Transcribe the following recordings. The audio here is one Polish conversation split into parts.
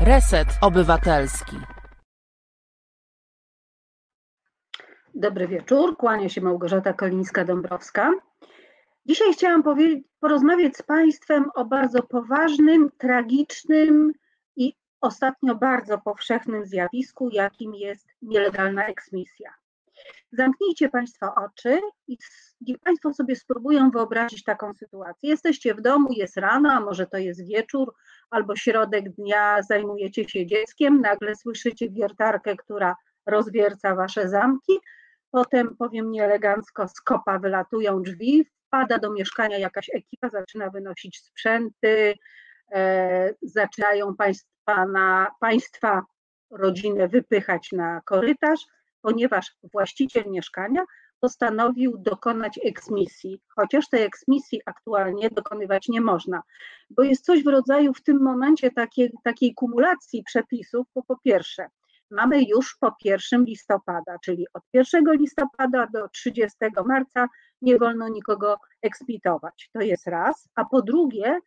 Reset Obywatelski. Dobry wieczór, kłania się Małgorzata Kolińska-Dąbrowska. Dzisiaj chciałam porozmawiać z Państwem o bardzo poważnym, tragicznym i ostatnio bardzo powszechnym zjawisku, jakim jest nielegalna eksmisja. Zamknijcie Państwo oczy i niech Państwo sobie spróbują wyobrazić taką sytuację. Jesteście w domu, jest rano, a może to jest wieczór albo środek dnia, zajmujecie się dzieckiem, nagle słyszycie wiertarkę, która rozwierca Wasze zamki, potem, powiem nieelegancko, z kopa wylatują drzwi, wpada do mieszkania jakaś ekipa, zaczyna wynosić sprzęty, e, zaczynają państwa, na, państwa rodzinę wypychać na korytarz, ponieważ właściciel mieszkania postanowił dokonać eksmisji, chociaż tej eksmisji aktualnie dokonywać nie można, bo jest coś w rodzaju w tym momencie takiej, takiej kumulacji przepisów, bo po pierwsze, mamy już po 1 listopada, czyli od 1 listopada do 30 marca nie wolno nikogo eksmitować. To jest raz. A po drugie,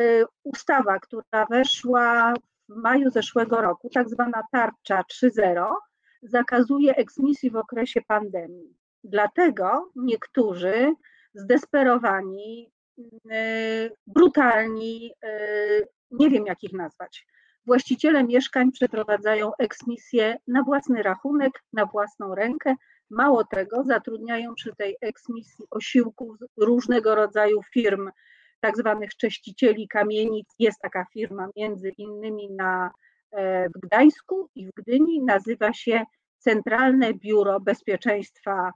y, ustawa, która weszła w maju zeszłego roku, tak zwana tarcza 3.0, zakazuje eksmisji w okresie pandemii. Dlatego niektórzy zdesperowani, y, brutalni, y, nie wiem jak ich nazwać, właściciele mieszkań przeprowadzają eksmisję na własny rachunek, na własną rękę. Mało tego, zatrudniają przy tej eksmisji osiłków różnego rodzaju firm, tak zwanych czyścicieli kamienic. Jest taka firma między innymi na, w Gdańsku i w Gdyni, nazywa się Centralne Biuro Bezpieczeństwa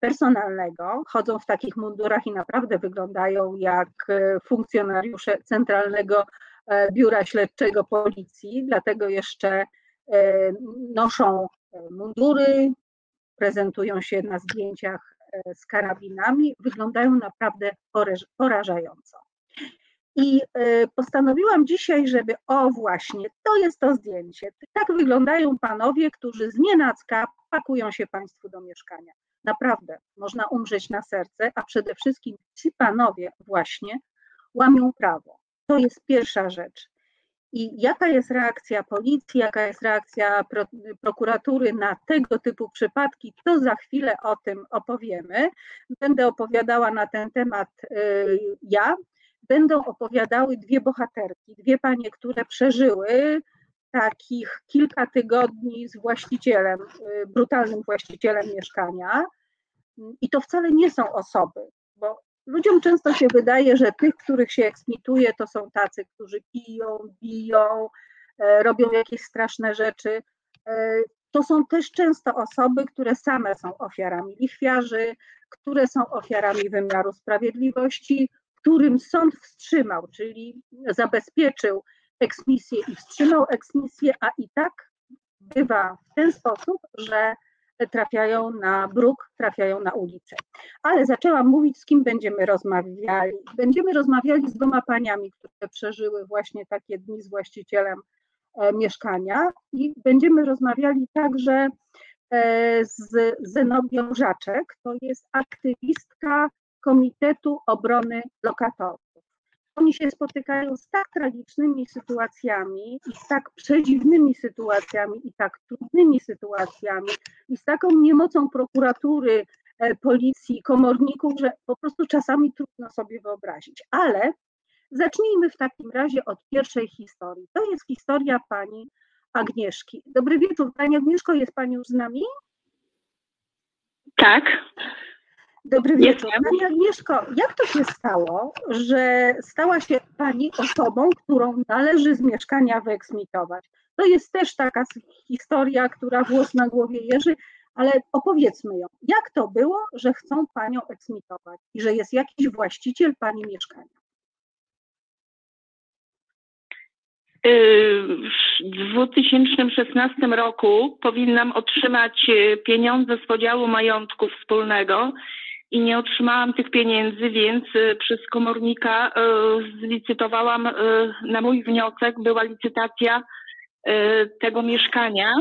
Personalnego. Chodzą w takich mundurach i naprawdę wyglądają jak e, funkcjonariusze Centralnego E, biura Śledczego Policji, dlatego jeszcze e, noszą e, mundury, prezentują się na zdjęciach z karabinami, wyglądają naprawdę porażająco. I postanowiłam dzisiaj, żeby o właśnie, to jest to zdjęcie. Tak wyglądają panowie, którzy z nienacka pakują się państwu do mieszkania. Naprawdę, można umrzeć na serce, a przede wszystkim ci panowie właśnie łamią prawo. To jest pierwsza rzecz. I jaka jest reakcja policji, jaka jest reakcja pro, prokuratury na tego typu przypadki, to za chwilę o tym opowiemy. Będę opowiadała na ten temat y, ja, będą opowiadały dwie bohaterki, dwie panie, które przeżyły takich kilka tygodni z właścicielem, y, brutalnym właścicielem mieszkania. I to wcale nie są osoby, bo Ludziom często się wydaje, że tych, których się eksmituje, to są tacy, którzy piją, biją, e, robią jakieś straszne rzeczy. E, to są też często osoby, które same są ofiarami lichwiarzy, które są ofiarami wymiaru sprawiedliwości, którym sąd wstrzymał, czyli zabezpieczył eksmisję i wstrzymał eksmisję, a i tak bywa w ten sposób, że trafiają na bruk, trafiają na ulicę. Ale zaczęłam mówić, z kim będziemy rozmawiali. Będziemy rozmawiali z dwoma paniami, które przeżyły właśnie takie dni z właścicielem e, mieszkania i będziemy rozmawiali także e, z Zenobią Żaczek, to jest aktywistka Komitetu Obrony Lokatorów oni się spotykają z tak tragicznymi sytuacjami i z tak przedziwnymi sytuacjami i tak trudnymi sytuacjami i z taką niemocą prokuratury, e, policji, komorników, że po prostu czasami trudno sobie wyobrazić. Ale zacznijmy w takim razie od pierwszej historii. To jest historia pani Agnieszki. Dobry wieczór. Pani Agnieszko, jest Pani już z nami? Tak. Dobry wieczór. Pani Agnieszko, jak to się stało, że stała się Pani osobą, którą należy z mieszkania wyeksmitować? To jest też taka historia, która włos na głowie jeży, ale opowiedzmy ją. Jak to było, że chcą Panią eksmitować i że jest jakiś właściciel Pani mieszkania? W 2016 roku powinnam otrzymać pieniądze z podziału majątku wspólnego i nie otrzymałam tych pieniędzy, więc y, przez komornika y, zlicytowałam y, na mój wniosek, była licytacja tego mieszkania.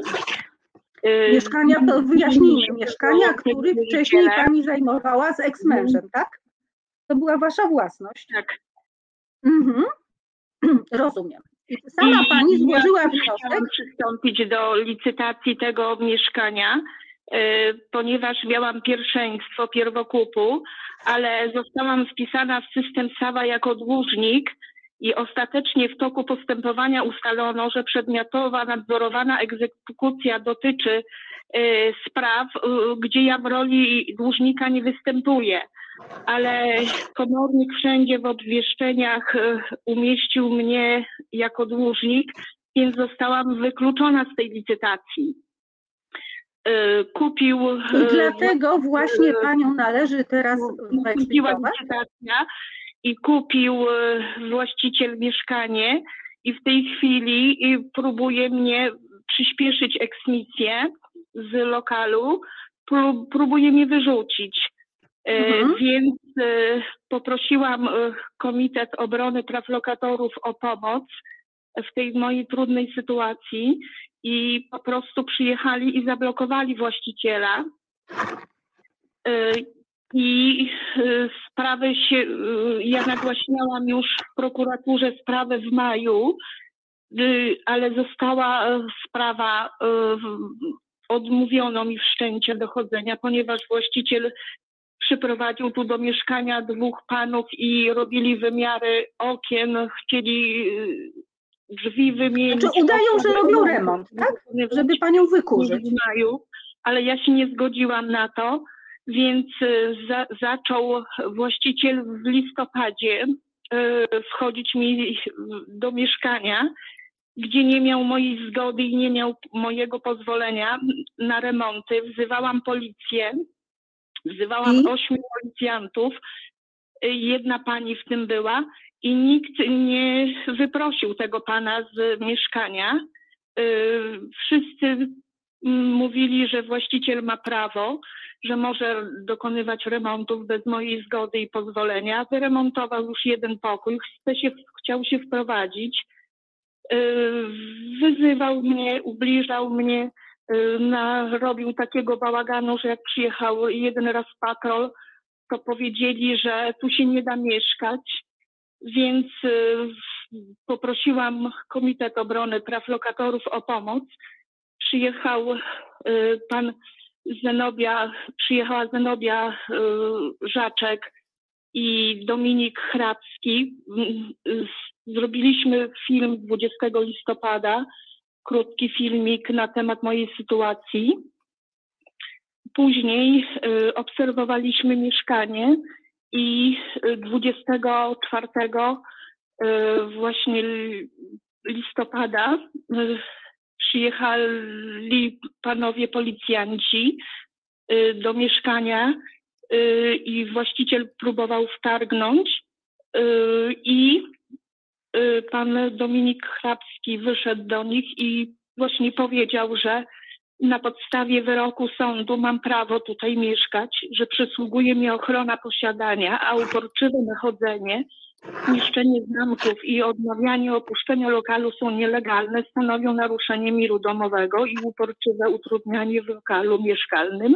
Mieszkania, to wyjaśnijmy, mieszkania, który wcześniej pani zajmowała z eksmężem, tak? To była wasza własność. Tak, Mhm. Rozumiem. I sama pani złożyła wniosek. Przystąpić do licytacji tego mieszkania, ponieważ miałam pierwszeństwo pierwokupu, ale zostałam wpisana w system SAWA jako dłużnik i ostatecznie w toku postępowania ustalono, że przedmiotowa nadzorowana egzekucja dotyczy e, spraw, e, gdzie ja w roli dłużnika nie występuję. Ale komornik wszędzie w obwieszczeniach e, umieścił mnie jako dłużnik, więc zostałam wykluczona z tej licytacji. E, Kupił. I e, dlatego właśnie panią należy teraz kupiła licytacja i kupił e, właściciel mieszkanie i w tej chwili e, próbuje mnie przyspieszyć eksmisję z lokalu, pró- próbuje mnie wyrzucić. E, Mhm. Więc e, poprosiłam e, Komitet Obrony Praw Lokatorów o pomoc w tej mojej trudnej sytuacji i po prostu przyjechali i zablokowali właściciela. E, I e, sprawę się, e, ja nagłaśniałam już w prokuraturze sprawę w maju, ale została e, sprawa, e, odmówiono mi wszczęcia dochodzenia, ponieważ właściciel przyprowadził tu do mieszkania dwóch panów i robili wymiary okien, chcieli drzwi wymienić. Znaczy udają, że robią remont, tak? Żeby panią wykurzyć. w maju, ale ja się nie zgodziłam na to, więc y, za, zaczął właściciel w listopadzie y, wchodzić mi do mieszkania, gdzie nie miał mojej zgody i nie miał mojego pozwolenia na remonty. Wzywałam policję, wzywałam I? ośmiu policjantów, jedna pani w tym była i nikt nie wyprosił tego pana z mieszkania. Y, Wszyscy mówili, że właściciel ma prawo, że może dokonywać remontów bez mojej zgody i pozwolenia. Wyremontował już jeden pokój, chce się, chciał się wprowadzić. Y, Wyzywał mnie, ubliżał mnie, y, narobił takiego bałaganu, że jak przyjechał jeden raz patrol, to powiedzieli, że tu się nie da mieszkać. Więc y, poprosiłam Komitet Obrony Praw Lokatorów o pomoc. Przyjechał y, pan Zenobia, przyjechała Zenobia y, Żaczek i Dominik Hrabski. Mm, y, Zrobiliśmy film 20 listopada, krótki filmik na temat mojej sytuacji. Później y, obserwowaliśmy mieszkanie i y, 24 y, właśnie l- listopada y, przyjechali panowie policjanci y, do mieszkania y, i właściciel próbował wtargnąć y, i y, pan Dominik Hrabski wyszedł do nich i właśnie powiedział, że na podstawie wyroku sądu mam prawo tutaj mieszkać, że przysługuje mi ochrona posiadania, a uporczywe nachodzenie, niszczenie zamków i odmawianie opuszczenia lokalu są nielegalne, stanowią naruszenie miru domowego i uporczywe utrudnianie w lokalu mieszkalnym.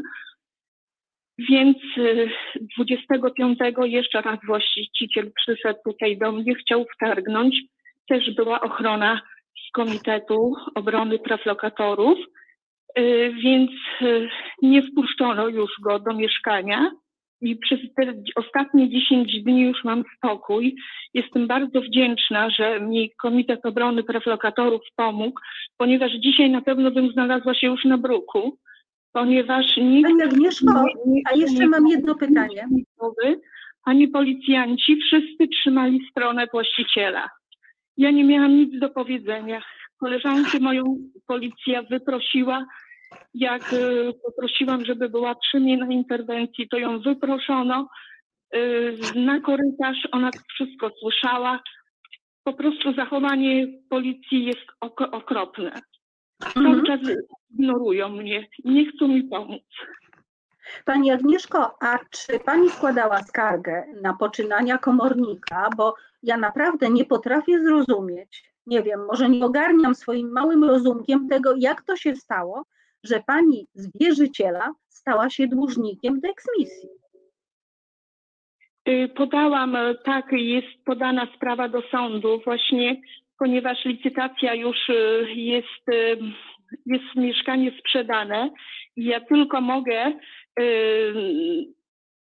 Więc y, 25 jeszcze raz właściciel przyszedł tutaj do mnie, chciał wtargnąć. Też była ochrona z Komitetu Obrony Praw Lokatorów, y, więc y, nie wpuszczono już go do mieszkania. I przez te ostatnie 10 dni już mam spokój. Jestem bardzo wdzięczna, że mi Komitet Obrony Praw Lokatorów pomógł, ponieważ dzisiaj na pewno bym znalazła się już na bruku, ponieważ nikt Pani Agnieszko, nie- a jeszcze mam jedno pytanie. Ani policjanci, wszyscy trzymali stronę właściciela. Ja nie miałam nic do powiedzenia. Koleżankę moją policja wyprosiła, jak y, poprosiłam, żeby była przy mnie na interwencji, to ją wyproszono y, na korytarz, ona wszystko słyszała. Po prostu zachowanie policji jest ok- okropne. Cały Mhm. czas ignorują mnie, nie chcą mi pomóc. Pani Agnieszko, a czy pani składała skargę na poczynania komornika? Bo ja naprawdę nie potrafię zrozumieć, nie wiem, może nie ogarniam swoim małym rozumkiem tego, jak to się stało, że pani z wierzyciela stała się dłużnikiem deksmisji. Y, podałam, e, tak, jest podana sprawa do sądu właśnie, ponieważ licytacja już y, jest, y, jest mieszkanie sprzedane i ja tylko mogę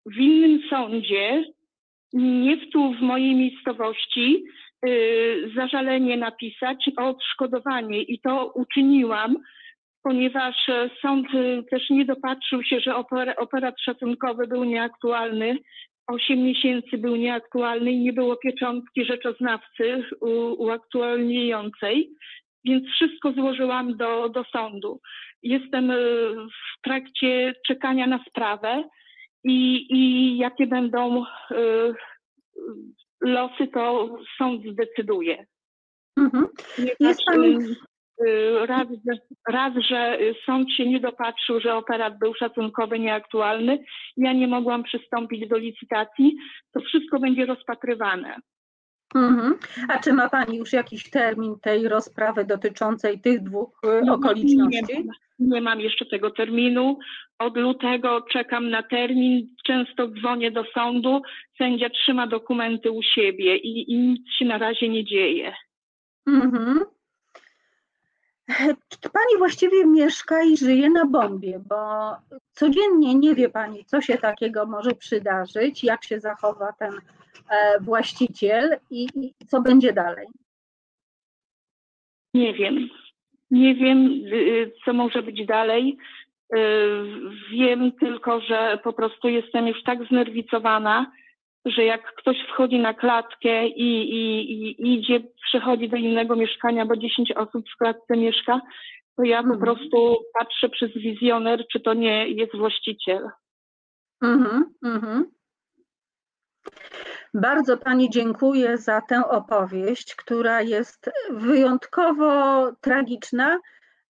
w innym sądzie, nie tu w mojej miejscowości, zażalenie napisać o odszkodowanie i to uczyniłam, ponieważ sąd też nie dopatrzył się, że operat szacunkowy był nieaktualny 8 miesięcy był nieaktualny i nie było pieczątki rzeczoznawcy uaktualniającej, więc wszystko złożyłam do, do sądu. Jestem e, w trakcie czekania na sprawę i, i jakie będą y, losy, to sąd zdecyduje. Mhm. Jest pani... Y, raz, raz, że sąd się nie dopatrzył, że operat był szacunkowy, nieaktualny, ja nie mogłam przystąpić do licytacji, to wszystko będzie rozpatrywane. Mhm. A czy ma Pani już jakiś termin tej rozprawy dotyczącej tych dwóch y, no, okoliczności? Nie, nie mam jeszcze tego terminu. Od lutego czekam na termin. Często dzwonię do sądu. Sędzia trzyma dokumenty u siebie i, i nic się na razie nie dzieje. Mhm. Pani właściwie mieszka i żyje na bombie, bo codziennie nie wie Pani, co się takiego może przydarzyć, jak się zachowa ten właściciel i, i co będzie dalej. Nie wiem. Nie wiem, y, co może być dalej. Y, wiem tylko, że po prostu jestem już tak znerwicowana, że jak ktoś wchodzi na klatkę i, i, i idzie, przechodzi do innego mieszkania, bo 10 osób w klatce mieszka, to ja po mhm. prostu patrzę przez wizjoner, czy to nie jest właściciel. Mhm, mhm. Bardzo Pani dziękuję za tę opowieść, która jest wyjątkowo tragiczna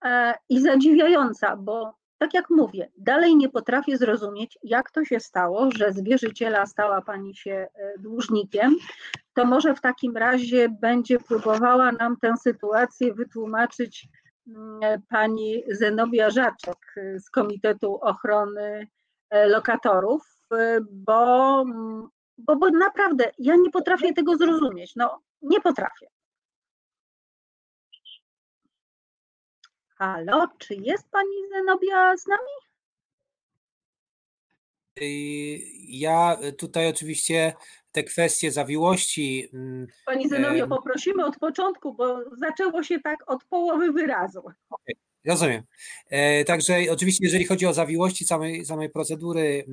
e, i zadziwiająca, bo tak jak mówię, dalej nie potrafię zrozumieć, jak to się stało, że z wierzyciela stała Pani się e, dłużnikiem. To może w takim razie będzie próbowała nam tę sytuację wytłumaczyć mm, Pani Zenobia Żaczek e, z Komitetu Ochrony e, Lokatorów, bo, mm, bo, bo naprawdę ja nie potrafię tego zrozumieć. No, nie potrafię. Halo, czy jest pani Zenobia z nami? Y, ja tutaj oczywiście te kwestie zawiłości. Mm, pani Zenobio, poprosimy od początku, bo zaczęło się tak od połowy wyrazu. Okay, rozumiem. E, także oczywiście, jeżeli chodzi o zawiłości samej, samej procedury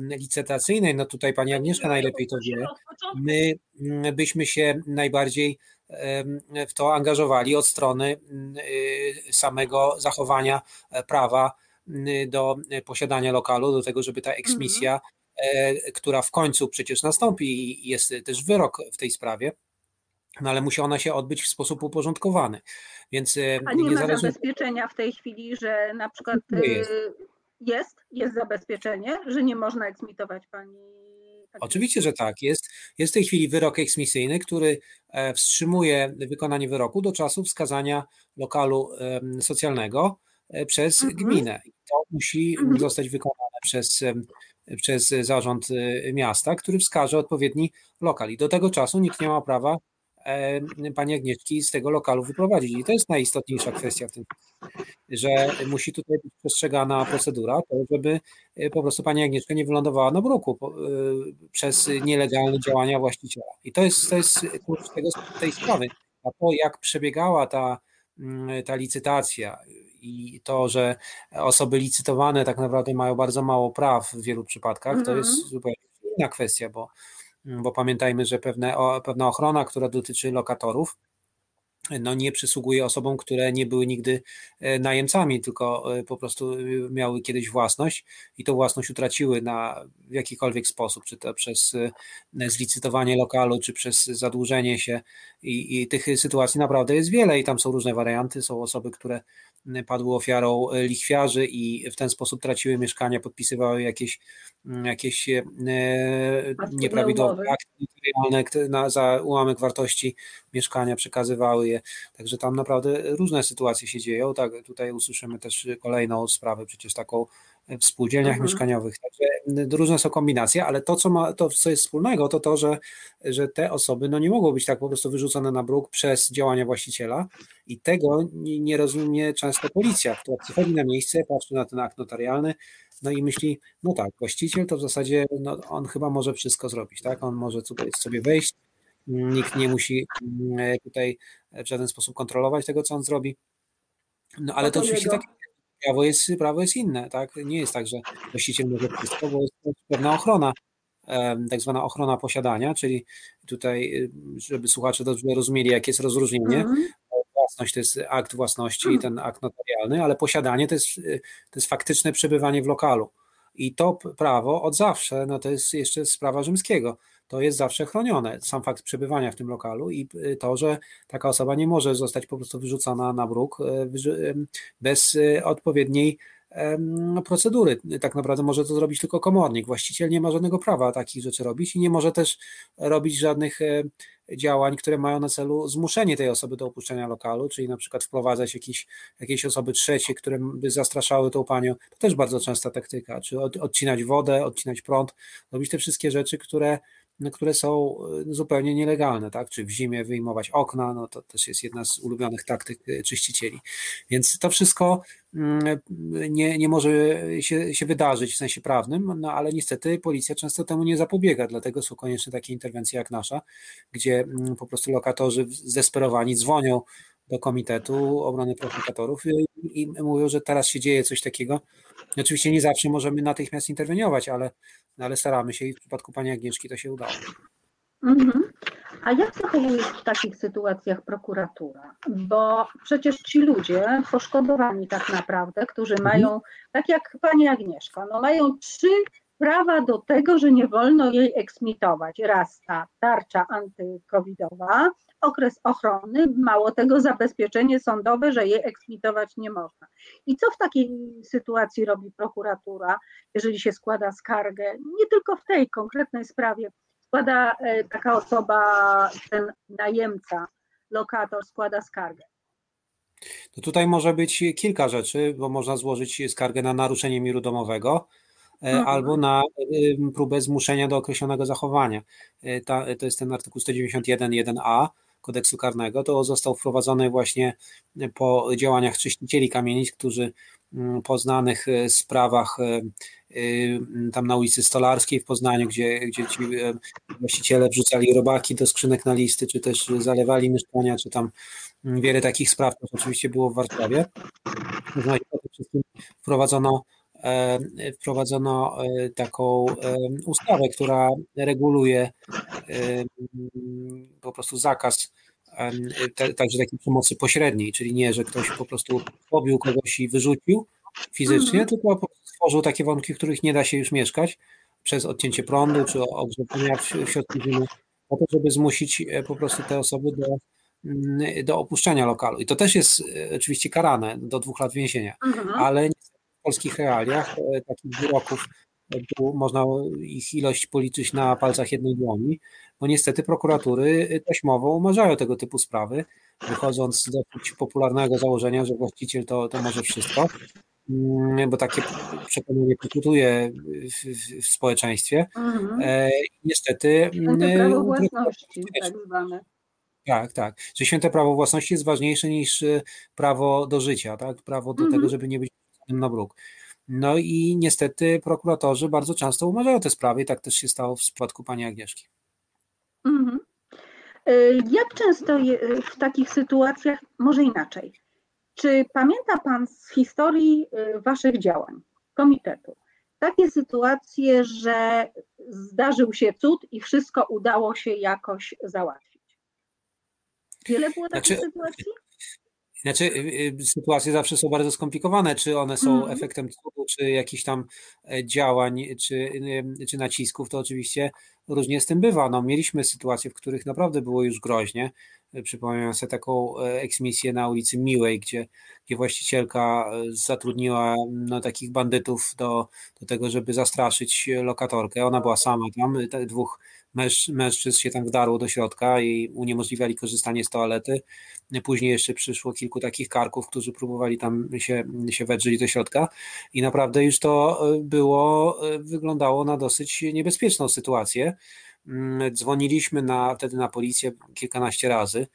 licytacyjnej, no tutaj pani Agnieszka najlepiej to wie. My mm, byśmy się najbardziej w to angażowali od strony y, samego zachowania e, prawa do posiadania lokalu, do tego, żeby ta eksmisja, mhm. która w końcu przecież nastąpi i jest też wyrok w tej sprawie, no ale musi ona się odbyć w sposób uporządkowany. Więc A nie ma zabezpieczenia w tej chwili, że na przykład jest. Jest, jest zabezpieczenie, że nie można eksmitować pani Oczywiście, że tak. Jest, jest w tej chwili wyrok eksmisyjny, który e, wstrzymuje wykonanie wyroku do czasu wskazania lokalu socjalnego e, przez mhm. gminę. To musi mhm. zostać wykonane przez, przez zarząd e, miasta, który wskaże odpowiedni lokal. I do tego czasu nikt nie ma prawa pani Agnieszki z tego lokalu wyprowadzić. I to jest najistotniejsza kwestia w tym, że musi tutaj być przestrzegana procedura, to żeby e, po prostu pani Agnieszka nie wylądowała na bruku e, przez nielegalne działania właściciela. I to jest, to jest klucz tego, tej sprawy. A to, jak przebiegała ta, mm, ta licytacja i to, że osoby licytowane tak naprawdę mają bardzo mało praw w wielu przypadkach, to jest mhm. zupełnie inna kwestia, bo bo pamiętajmy, że pewne, pewna ochrona, która dotyczy lokatorów, no nie przysługuje osobom, które nie były nigdy e, najemcami, tylko e, po prostu e, miały kiedyś własność i tą własność utraciły na w jakikolwiek sposób, czy to przez zlicytowanie lokalu, czy przez zadłużenie się. I, i tych sytuacji naprawdę jest wiele i tam są różne warianty, są osoby, które padły ofiarą lichwiarzy i w ten sposób traciły mieszkania, podpisywały jakieś, jakieś nieprawidłowe akty materialne za ułamek wartości mieszkania, przekazywały je. Także tam naprawdę różne sytuacje się dzieją. Tak, tutaj usłyszymy też kolejną sprawę, przecież taką w spółdzielniach mhm. mieszkaniowych. Także różne są kombinacje, ale to, co ma, to, co jest wspólnego, to to, że, że te osoby no, nie mogą być tak po prostu wyrzucone na bruk przez działania właściciela i tego nie, nie rozumie często policja, która przychodzi na miejsce, patrzy na ten akt notarialny, no i myśli, no tak, właściciel to w zasadzie, no, on chyba może wszystko zrobić, tak? On może tutaj sobie wejść, nikt nie musi mm, tutaj w żaden sposób kontrolować tego, co on zrobi. No ale to oczywiście tak, prawo jest, prawo jest inne, tak? Nie jest tak, że właściciel może wszystko, bo jest pewna ochrona, tak zwana ochrona posiadania, czyli tutaj, y, żeby słuchacze dobrze rozumieli, jakie jest rozróżnienie. Mm. Własność to jest akt własności i ten akt notarialny, ale posiadanie to jest, y, to jest faktyczne przebywanie w lokalu. I to prawo od zawsze, no to jest jeszcze sprawa rzymskiego to jest zawsze chronione. Sam fakt przebywania w tym lokalu i y, to, że taka osoba nie może zostać po prostu wyrzucona na bruk y, bez y, odpowiedniej procedury. Tak naprawdę może to zrobić tylko komornik. Właściciel nie ma żadnego prawa takich rzeczy robić i nie może też robić żadnych działań, które mają na celu zmuszenie tej osoby do opuszczenia lokalu, czyli na przykład wprowadzać jakieś, jakieś osoby trzecie, które by zastraszały tą panią. To też bardzo częsta taktyka, czy odcinać wodę, odcinać prąd, robić te wszystkie rzeczy, które no, które są e, zupełnie nielegalne, tak? Czy w zimie wyjmować okna, no to też jest jedna z ulubionych taktyk e, czyścicieli. Więc to wszystko mm, nie, nie może się, się wydarzyć w sensie prawnym, no ale niestety policja często temu nie zapobiega, dlatego są konieczne takie interwencje jak nasza, gdzie mm, po prostu lokatorzy zdesperowani dzwonią do Komitetu Obrony Praw Lokatorów i, i mówią, że teraz się dzieje coś takiego. Oczywiście nie zawsze możemy natychmiast interweniować, ale no ale staramy się i w przypadku pani Agnieszki to się udało. Mhm. A jak zachowuje się w takich sytuacjach prokuratura? Bo przecież ci ludzie poszkodowani tak naprawdę, którzy mhm. mają, tak jak pani Agnieszka, no mają trzy prawa do tego, że nie wolno jej eksmitować. Raz ta tarcza antykowidowa, okres ochrony, mało tego zabezpieczenie sądowe, że jej eksmitować nie można. I co w takiej sytuacji robi prokuratura, jeżeli się składa skargę, nie tylko w tej konkretnej sprawie, składa e, taka osoba, ten najemca, lokator składa skargę. To tutaj może być kilka rzeczy, bo można złożyć skargę na naruszenie miru domowego. Albo na próbę zmuszenia do określonego zachowania. E, ta, to jest ten artykuł 191.1a kodeksu karnego. To został wprowadzony właśnie po działaniach czyścicieli kamienic, którzy po znanych e, sprawach tam na ulicy Stolarskiej w Poznaniu, gdzie, gdzie ci właściciele wrzucali robaki do skrzynek na listy, czy też zalewali mieszkania, czy tam wiele takich spraw też oczywiście było w Warszawie. No i przede wszystkim wprowadzono E, wprowadzono e, taką e, ustawę, która reguluje po prostu zakaz także takiej pomocy pośredniej, czyli nie, że ktoś po prostu pobił kogoś i wyrzucił fizycznie, mhm. tylko stworzył takie warunki, w których nie da się już mieszkać przez odcięcie prądu czy ogrzewania w, w środku zimy, po to, żeby zmusić po prostu te osoby do, mm, do opuszczenia lokalu. I to też jest oczywiście karane do dwóch lat więzienia, mhm. ale polskich realiach e, takich wyroków można ich ilość policzyć na palcach jednej dłoni, bo niestety prokuratury taśmowo umarzają tego typu sprawy, wychodząc z dosyć popularnego założenia, że właściciel to, to może wszystko, mm, bo takie przekonanie pokutuje w, w, społeczeństwie. Mhm. E, niestety. Mm, prawo własności, tak zwane. Tak, tak. Że święte prawo własności jest ważniejsze niż e, prawo do życia, tak? Prawo do mhm. tego, żeby nie być na bruk. No i niestety prokuratorzy bardzo często umarzają te sprawy i tak też się stało w przypadku pani Agnieszki. Mhm. E, jak często w takich sytuacjach, może inaczej, czy pamięta Pan z historii e, Waszych działań, komitetu, takie sytuacje, że zdarzył się cud i wszystko udało się jakoś załatwić? Wiele było takich znaczy, sytuacji? Znaczy, y, y, sytuacje zawsze są bardzo skomplikowane, czy one są mm. efektem cudu, czy jakichś tam e, działań, czy, czy nacisków, to oczywiście różnie z tym bywa. No, mieliśmy sytuacje, w których naprawdę było już groźnie. E, przypominam sobie taką e, eksmisję na ulicy Miłej, gdzie, gdzie właścicielka zatrudniła no, takich bandytów do, do tego, żeby zastraszyć lokatorkę. Ona była sama tam, dwóch męż, mężczyzn się tam wdarło do środka i uniemożliwiali korzystanie z toalety. Później jeszcze przyszło kilku takich karków, którzy próbowali tam się, się wedrzeć do środka i naprawdę już to było, wyglądało na dosyć niebezpieczną sytuację. Mm, dzwoniliśmy na, wtedy na policję kilkanaście razy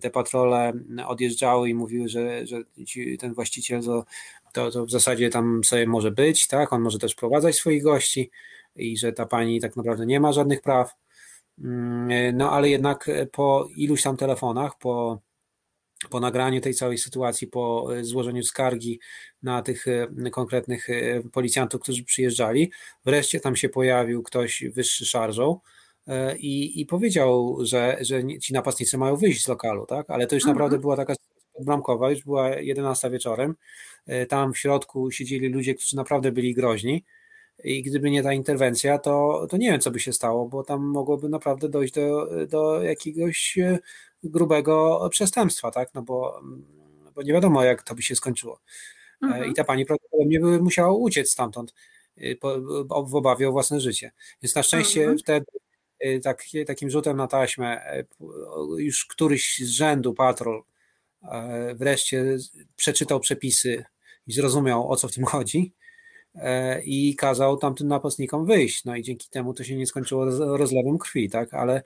te patrole odjeżdżały i mówiły, że, że ci, ten właściciel to, to, to, w zasadzie tam sobie może być, tak? On może też prowadzać swoich gości i że ta pani tak naprawdę nie ma żadnych praw. Mm, no ale jednak po iluś tam telefonach, po, po nagraniu tej całej sytuacji, po złożeniu skargi na tych e, konkretnych e, policjantów, którzy przyjeżdżali, wreszcie tam się pojawił ktoś wyższy szarżą E, i, i powiedział, że, że ci napastnicy mają wyjść z lokalu, tak? Ale to już mhm. naprawdę była taka bramkowa, już była 11 wieczorem. E, tam w środku siedzieli ludzie, którzy naprawdę byli groźni. I gdyby nie ta interwencja, to, to nie wiem, co by się stało, bo tam mogłoby naprawdę dojść do, do jakiegoś e, grubego przestępstwa, tak? No bo, bo nie wiadomo, jak to by się skończyło. Mhm. I ta pani prawdopodobnie by musiała uciec stamtąd w obawie o własne życie. Więc na szczęście mhm. wtedy tak, takim rzutem na taśmę, już któryś z rzędu patrol e, wreszcie przeczytał przepisy i zrozumiał o co w tym chodzi e, i kazał tamtym napastnikom wyjść. No i dzięki temu to się nie skończyło rozlewem krwi, tak? Ale,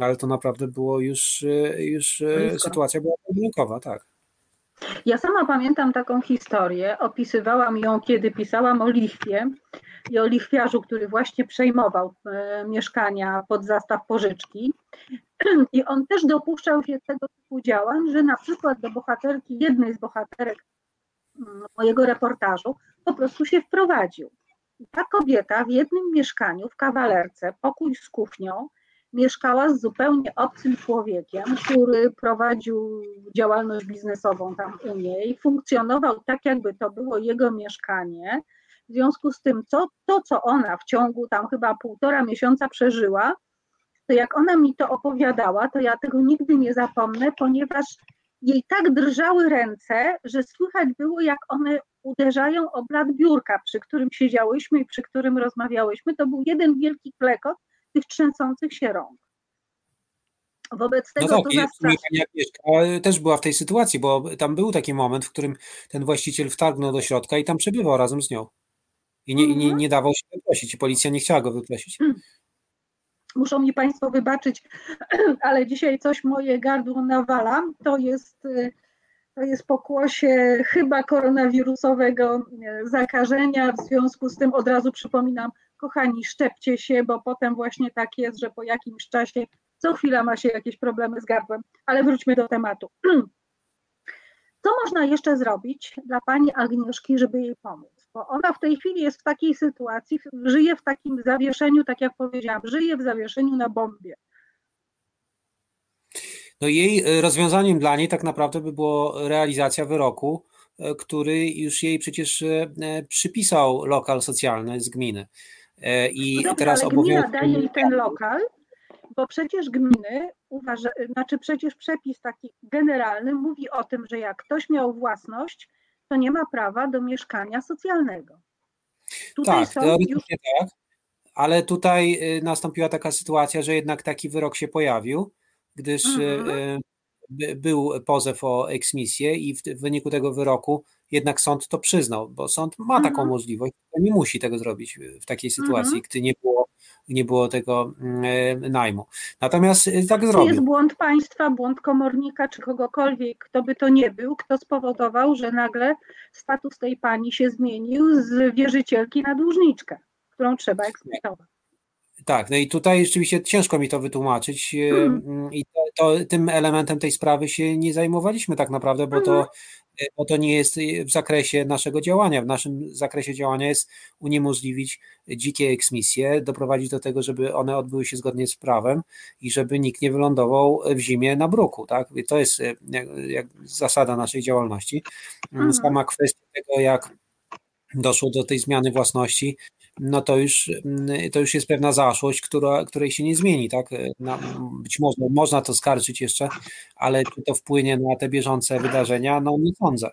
ale to naprawdę było już, y, już sytuacja była wyjątkowa, tak. Ja sama pamiętam taką historię, opisywałam ją, kiedy pisałam o lichwie i o lichwiarzu, który właśnie przejmował e, mieszkania pod zastaw pożyczki. I on też dopuszczał się tego typu działań, że na przykład do bohaterki, jednej z bohaterek mojego reportażu, po prostu się wprowadził. Ta kobieta w jednym mieszkaniu w kawalerce, pokój z kuchnią, mieszkała z zupełnie obcym człowiekiem, który prowadził działalność biznesową tam u niej, funkcjonował tak, jakby to było jego mieszkanie. W związku z tym, co, to, co ona w ciągu tam chyba półtora miesiąca przeżyła, to jak ona mi to opowiadała, to ja tego nigdy nie zapomnę, ponieważ jej tak drżały ręce, że słychać było, jak one uderzają o blat biurka, przy którym siedziałyśmy i przy którym rozmawiałyśmy. To był jeden wielki klekot, tych trzęsących się rąk. Wobec no tego no tak, to zastrasza. Agnieszka też była w tej sytuacji, bo tam był taki moment, w którym ten właściciel wtargnął do środka i tam przebywał razem z nią. I nie, nie, mhm. nie dawał się wyprosić, i policja nie chciała go wyprosić. Muszą mi Państwo wybaczyć, ale dzisiaj coś moje gardło nawala. To jest, to jest pokłosie chyba koronawirusowego zakażenia. W związku z tym od razu przypominam kochani, szczepcie się, bo potem właśnie tak jest, że po jakimś czasie co chwila ma się jakieś problemy z gardłem. Ale wróćmy do tematu. Co można jeszcze zrobić dla pani Agnieszki, żeby jej pomóc? Bo ona w tej chwili jest w takiej sytuacji, żyje w takim zawieszeniu, tak jak powiedziałam, żyje w zawieszeniu na bombie. No jej e, rozwiązaniem dla niej tak naprawdę by było realizacja wyroku, e, który już jej przecież e, przypisał lokal socjalny z gminy. I Dobrze, teraz ale gmina daje jej ten lokal, bo przecież gminy uważa, znaczy przecież przepis taki generalny mówi o tym, że jak ktoś miał własność, to nie ma prawa do mieszkania socjalnego. Tutaj tak, teoretycznie już... tak, ale tutaj y, nastąpiła taka sytuacja, że jednak taki wyrok się pojawił, gdyż y, mhm. Y, był pozew o eksmisję i w wyniku tego wyroku jednak sąd to przyznał, bo sąd ma mhm. taką możliwość, nie musi tego zrobić w takiej sytuacji, mhm. gdy nie było, nie było tego mm, najmu. Natomiast y, tak zrobił. To jest błąd państwa, błąd komornika, czy kogokolwiek, kto by to nie był, kto spowodował, że nagle status tej pani się zmienił z wierzycielki na dłużniczkę, którą trzeba eksmitować. Tak, no i tutaj rzeczywiście ciężko mi to wytłumaczyć y, hmm. i to, to, tym elementem tej sprawy się nie zajmowaliśmy tak naprawdę, bo to mhm bo to nie jest w zakresie naszego działania. W naszym zakresie działania jest uniemożliwić dzikie eksmisje, doprowadzić do tego, żeby one odbyły się zgodnie z prawem i żeby nikt nie wylądował w zimie na bruku. Tak? To jest jak, jak zasada naszej działalności. Mhm. Sama kwestia tego, jak doszło do tej zmiany własności, no to już, mm, to już jest pewna zaszłość, która, której się nie zmieni, tak? Na, być może można to skarżyć jeszcze, ale czy to wpłynie na te bieżące wydarzenia, no nie sądzę.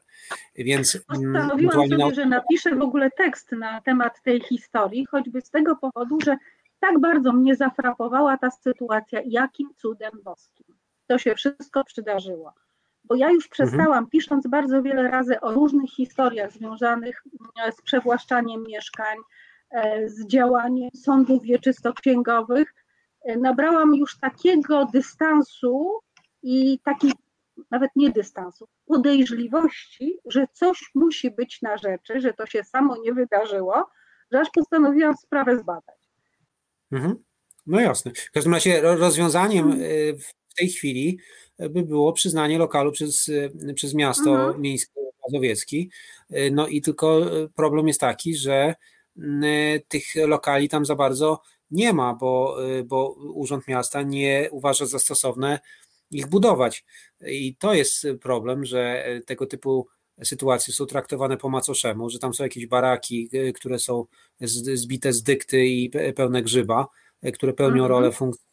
Więc mm, Postanowiłam sobie, że napiszę w ogóle tekst na temat tej historii, choćby z tego powodu, że tak bardzo mnie zafrapowała ta sytuacja, jakim cudem boskim to się wszystko przydarzyło. Bo ja już mhm. przestałam, mhm. pisząc bardzo wiele razy o różnych historiach związanych mm, z przewłaszczaniem mieszkań, z działaniem sądów wieczystoksięgowych, e, nabrałam już takiego dystansu i takiej nawet nie dystansu, podejrzliwości, że coś musi być na rzeczy, że to się samo nie wydarzyło, że aż postanowiłam sprawę zbadać. Mhm. No jasne. W każdym razie rozwiązaniem mhm. e, w tej chwili by było przyznanie lokalu przez, przez miasto mhm. miejskie Mazowiecki. No i tylko problem jest taki, że tych lokali tam za bardzo nie ma, bo, bo Urząd Miasta nie uważa za stosowne ich budować. I to jest problem, że tego typu sytuacje są traktowane po macoszemu, że tam są jakieś baraki, które są zbite z dykty i pełne grzyba, które pełnią mhm. rolę funkcji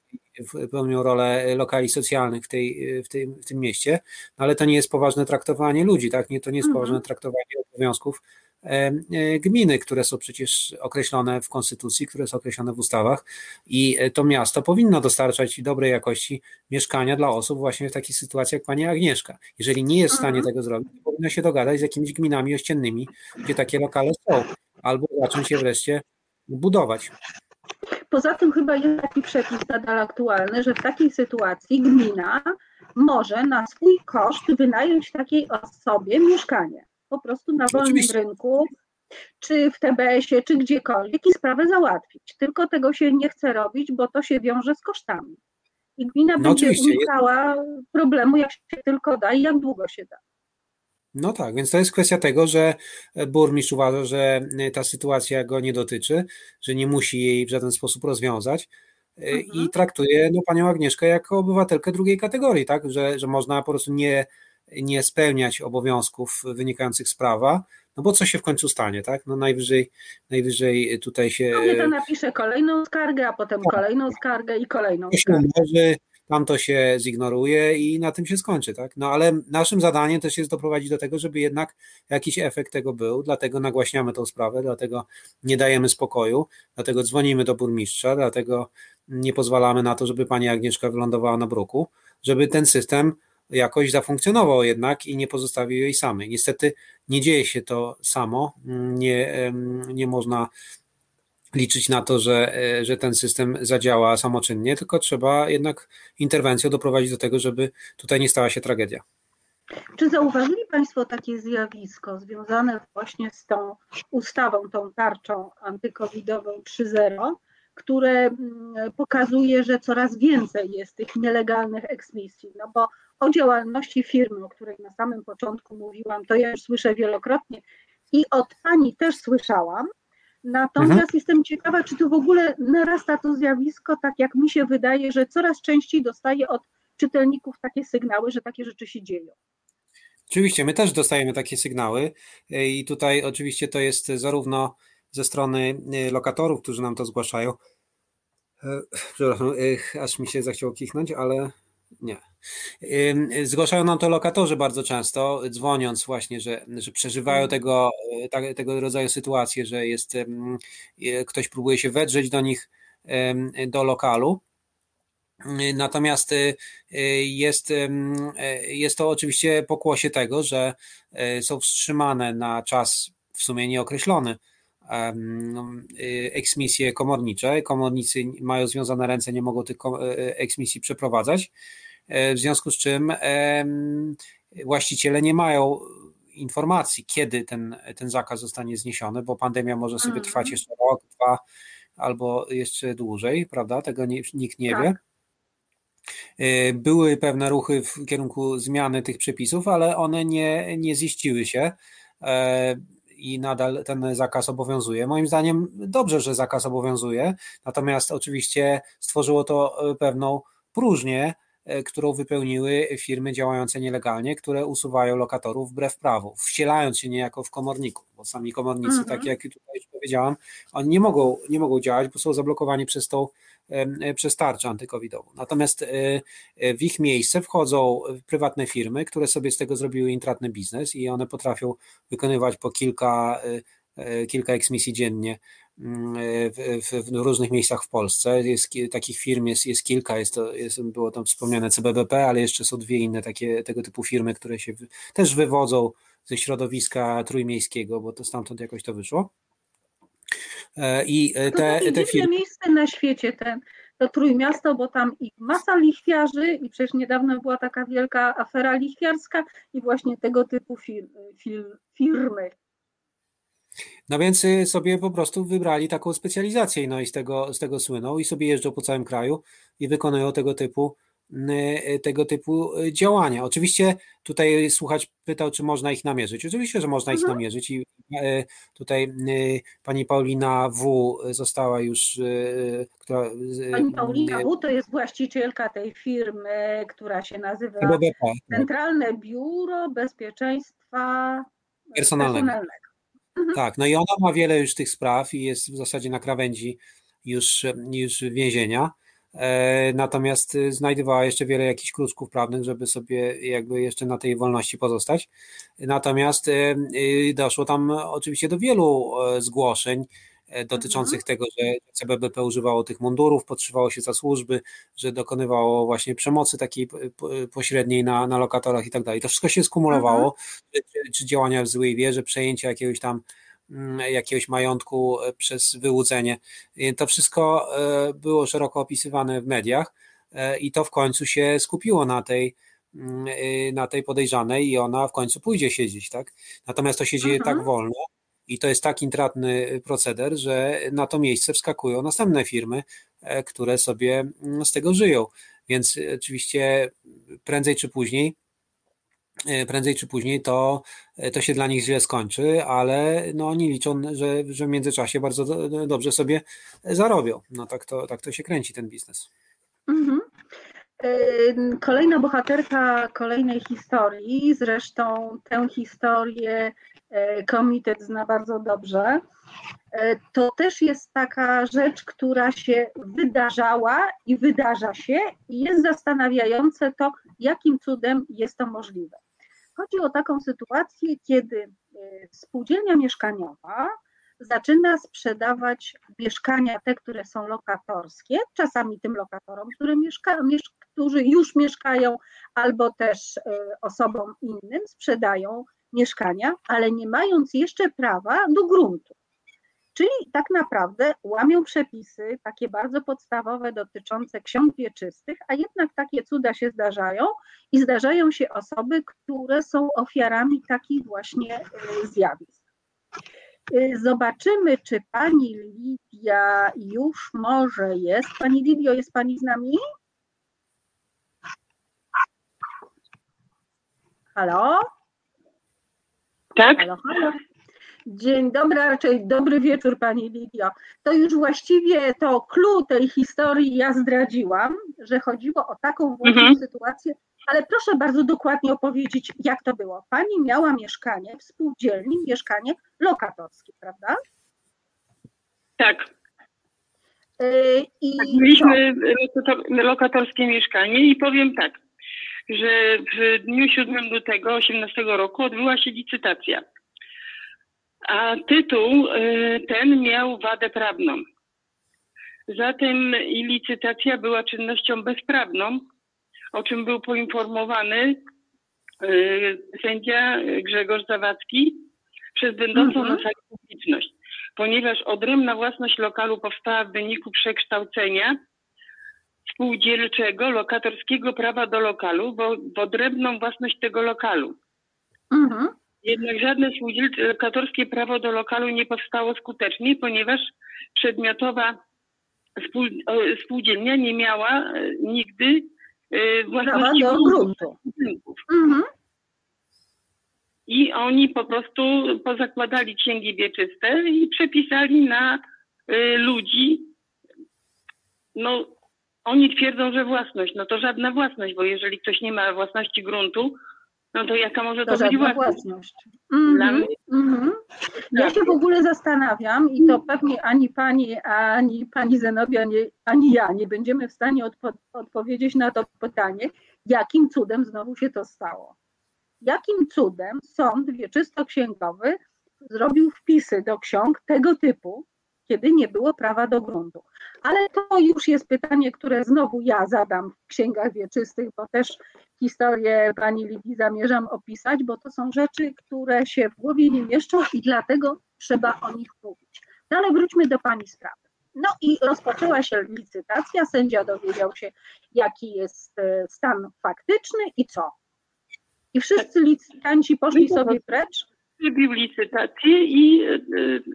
pełnią rolę lokali socjalnych w, tej, w, tym, w tym mieście, no ale to nie jest poważne traktowanie ludzi, tak? Nie, to nie jest mhm. poważne traktowanie obowiązków gminy, które są przecież określone w konstytucji, które są określone w ustawach i e, to miasto powinno dostarczać dobrej jakości mieszkania dla osób właśnie w takiej sytuacji jak pani Agnieszka. Jeżeli nie jest w stanie mhm. tego zrobić, powinno się dogadać z jakimiś gminami ościennymi, gdzie takie lokale są, albo zacząć je wreszcie budować. Poza tym chyba jest taki przepis nadal aktualny, że w takiej sytuacji gmina może na swój koszt wynająć takiej osobie mieszkanie. Po prostu na wolnym Oczywiście. rynku, czy w TBS-ie, czy gdziekolwiek i sprawę załatwić. Tylko tego się nie chce robić, bo to się wiąże z kosztami. I gmina no będzie unikała problemu, jak się tylko da i jak długo się da. No tak, więc to jest kwestia tego, że burmistrz uważa, że ta sytuacja go nie dotyczy, że nie musi jej w żaden sposób rozwiązać e, mhm. i traktuje no, panią Agnieszkę jako obywatelkę drugiej kategorii, tak, że, że można po prostu nie, nie spełniać obowiązków wynikających z prawa, no bo co się w końcu stanie, tak? No najwyżej, najwyżej tutaj się... Kobieta napisze kolejną skargę, a potem tak. kolejną skargę i kolejną skargę. Może, tam to się zignoruje i na tym się skończy, tak? No ale naszym zadaniem też jest doprowadzić do tego, żeby jednak jakiś efekt tego był, dlatego nagłaśniamy tą sprawę, dlatego nie dajemy spokoju, dlatego dzwonimy do burmistrza, dlatego nie pozwalamy na to, żeby pani Agnieszka wylądowała na bruku, żeby ten system jakoś zafunkcjonował jednak i nie pozostawił jej samej. Niestety nie dzieje się to samo, nie, nie można liczyć na to, że, e, że ten system zadziała samoczynnie, tylko trzeba jednak interwencją doprowadzić do tego, żeby tutaj nie stała się tragedia. Czy zauważyli Państwo takie zjawisko związane właśnie z tą ustawą, tą tarczą antykowidową 3.0, które mm, pokazuje, że coraz więcej jest tych nielegalnych eksmisji? No bo o działalności firmy, o której na samym początku mówiłam, to ja już słyszę wielokrotnie i od Pani też słyszałam, Natomiast mhm. jestem ciekawa, czy to w ogóle narasta to zjawisko, tak jak mi się wydaje, że coraz częściej dostaję od czytelników takie sygnały, że takie rzeczy się dzieją. Oczywiście, my też dostajemy takie sygnały i tutaj oczywiście to jest zarówno ze strony y, lokatorów, którzy nam to zgłaszają. E, przepraszam, y, aż mi się zachciało kichnąć, ale nie. Zgłaszają nam to lokatorzy bardzo często, dzwoniąc właśnie, że, że przeżywają mhm. tego, e, tego rodzaju sytuacje, że jest, ktoś próbuje się wedrzeć do nich, do lokalu. Natomiast e, jest, e, jest to oczywiście pokłosie tego, że są wstrzymane na czas w sumie nieokreślony eksmisje komornicze. Komornicy mają związane ręce, nie mogą tych eksmisji przeprowadzać. E, w związku z czym właściciele nie mają informacji, kiedy ten, ten zakaz zostanie zniesiony, bo pandemia może sobie mm. trwać jeszcze rok, dwa albo jeszcze dłużej, prawda? Tego nie, nikt nie tak. wie. E, były pewne ruchy w kierunku zmiany tych przepisów, ale one nie, nie ziściły się e, i nadal ten zakaz obowiązuje. Moim zdaniem dobrze, że zakaz obowiązuje, natomiast oczywiście stworzyło to pewną próżnię, E, którą wypełniły firmy działające nielegalnie, które usuwają lokatorów wbrew prawu, wcielając się niejako w komorników, bo sami komornicy, mhm. tak jak tutaj już powiedziałam, oni nie mogą, nie mogą działać, bo są zablokowani przez tą e, przez tarczę antykowidową. Natomiast e, w ich miejsce wchodzą prywatne firmy, które sobie z tego zrobiły intratny biznes i one potrafią wykonywać po kilka kilka eksmisji dziennie w, w, w różnych miejscach w Polsce. Jest, takich firm jest, jest kilka, jest to, jest, było tam wspomniane CBBP, ale jeszcze są dwie inne takie, tego typu firmy, które się też wywodzą ze środowiska trójmiejskiego, bo to stamtąd jakoś to wyszło. E, I te, to te firmy. miejsce na świecie ten, to Trójmiasto, bo tam i masa lichwiarzy i przecież niedawno była taka wielka afera lichwiarska i właśnie tego typu fir, fir, firmy. No więc y, sobie po prostu wybrali taką specjalizację no i z tego, z tego słyną i sobie jeżdżą po całym kraju i wykonują tego typu Y, tego typu y, działania. Oczywiście tutaj słuchacz pytał, czy można ich namierzyć. Oczywiście, że można mhm. ich namierzyć i y, tutaj pani Paulina W. została już, która... Pani Paulina W. to jest właścicielka tej firmy, która się nazywa BBP, tak. Centralne Biuro Bezpieczeństwa Personalnego. personalnego. Mhm. Tak, no i ona ma wiele już tych spraw i jest w zasadzie na krawędzi już, już więzienia. E, natomiast y, znajdowała jeszcze wiele jakichś kruczków prawnych, żeby sobie jakby jeszcze na tej wolności pozostać. Natomiast y, doszło tam oczywiście do wielu e, zgłoszeń dotyczących mhm. tego, że CBBP używało tych mundurów, podszywało się za służby, że dokonywało właśnie przemocy takiej pośredniej na, na lokatorach i tak dalej. To wszystko się skumulowało, mhm. czy, czy działania w złej wierze, przejęcie jakiegoś tam Mm, jakiegoś majątku e, przez wyłudzenie. To wszystko e, było szeroko opisywane w mediach e, i to w końcu się skupiło na tej, mm, na tej podejrzanej i ona w końcu pójdzie siedzieć, tak? Natomiast to się dzieje tak mhm. wolno i to jest tak intratny proceder, że na to miejsce wskakują następne firmy, które sobie mm, z tego żyją. Więc oczywiście prędzej czy później E, prędzej czy później to, e, to się dla nich źle skończy, ale no oni liczą, że, że w międzyczasie bardzo do, dobrze sobie zarobią. No tak to, tak to się kręci ten biznes. Mhm. E, kolejna bohaterka kolejnej historii, zresztą tę historię komitet zna bardzo dobrze. To też jest taka rzecz, która się wydarzała i wydarza się, i jest zastanawiające to, jakim cudem jest to możliwe. Chodzi o taką sytuację, kiedy e, spółdzielnia mieszkaniowa zaczyna sprzedawać mieszkania, te, które są lokatorskie, czasami tym lokatorom, które mieszka, którzy już mieszkają, albo też e, osobom innym sprzedają mieszkania, ale nie mając jeszcze prawa do gruntu. Czyli tak naprawdę łamią przepisy takie bardzo podstawowe dotyczące ksiąg wieczystych, a jednak takie cuda się zdarzają i zdarzają się osoby, które są ofiarami takich właśnie y, zjawisk. Y, zobaczymy, czy pani Lidia już może jest. Pani Lidio, jest pani z nami? Halo? Tak. Halo, halo. Dzień dobry, raczej dobry wieczór Pani Lidio. To już właściwie to clue tej historii ja zdradziłam, że chodziło o taką właśnie mhm. sytuację, ale proszę bardzo dokładnie opowiedzieć, jak to było. Pani miała mieszkanie w spółdzielni, mieszkanie lokatorskie, prawda? Tak. Yy, I tak, mieliśmy lokatorskie mieszkanie i powiem tak, że w dniu 7 lutego 2018 roku odbyła się licytacja a tytuł y, ten miał wadę prawną. Zatem i licytacja była czynnością bezprawną, o czym był poinformowany y, sędzia Grzegorz Zawadzki przez będącą mhm. na sali publiczność, ponieważ odrębna własność lokalu powstała w wyniku przekształcenia spółdzielczego lokatorskiego prawa do lokalu w, w odrębną własność tego lokalu. Mhm. Jednak żadne lokatorskie prawo do lokalu nie powstało skutecznie, ponieważ przedmiotowa spółdzielnia nie miała e, nigdy e, własności do gruntu. Mhm. I oni po prostu pozakładali księgi wieczyste i przepisali na e, ludzi. No, oni twierdzą, że własność. No to żadna własność, bo jeżeli ktoś nie ma własności gruntu, no to jaka może to, to być własność? własność. Mm -hmm. Ja się w ogóle zastanawiam i to pewnie ani pani, ani pani Zenobia, nie, ani ja nie będziemy w stanie odpo odpowiedzieć na to pytanie, jakim cudem znowu się to stało. Jakim cudem sąd wieczysto-księgowy zrobił wpisy do ksiąg tego typu, kiedy nie było prawa do gruntu. Ale to już jest pytanie, które znowu ja zadam w księgach wieczystych, bo też historię pani Lidii zamierzam opisać, bo to są rzeczy, które się w głowie nie mieszczą i dlatego trzeba o nich mówić. No ale wróćmy do pani sprawy. No i rozpoczęła się licytacja, sędzia dowiedział się, jaki jest e, stan faktyczny i co. I wszyscy licytanci poszli sobie precz. Zrobił licytację i e,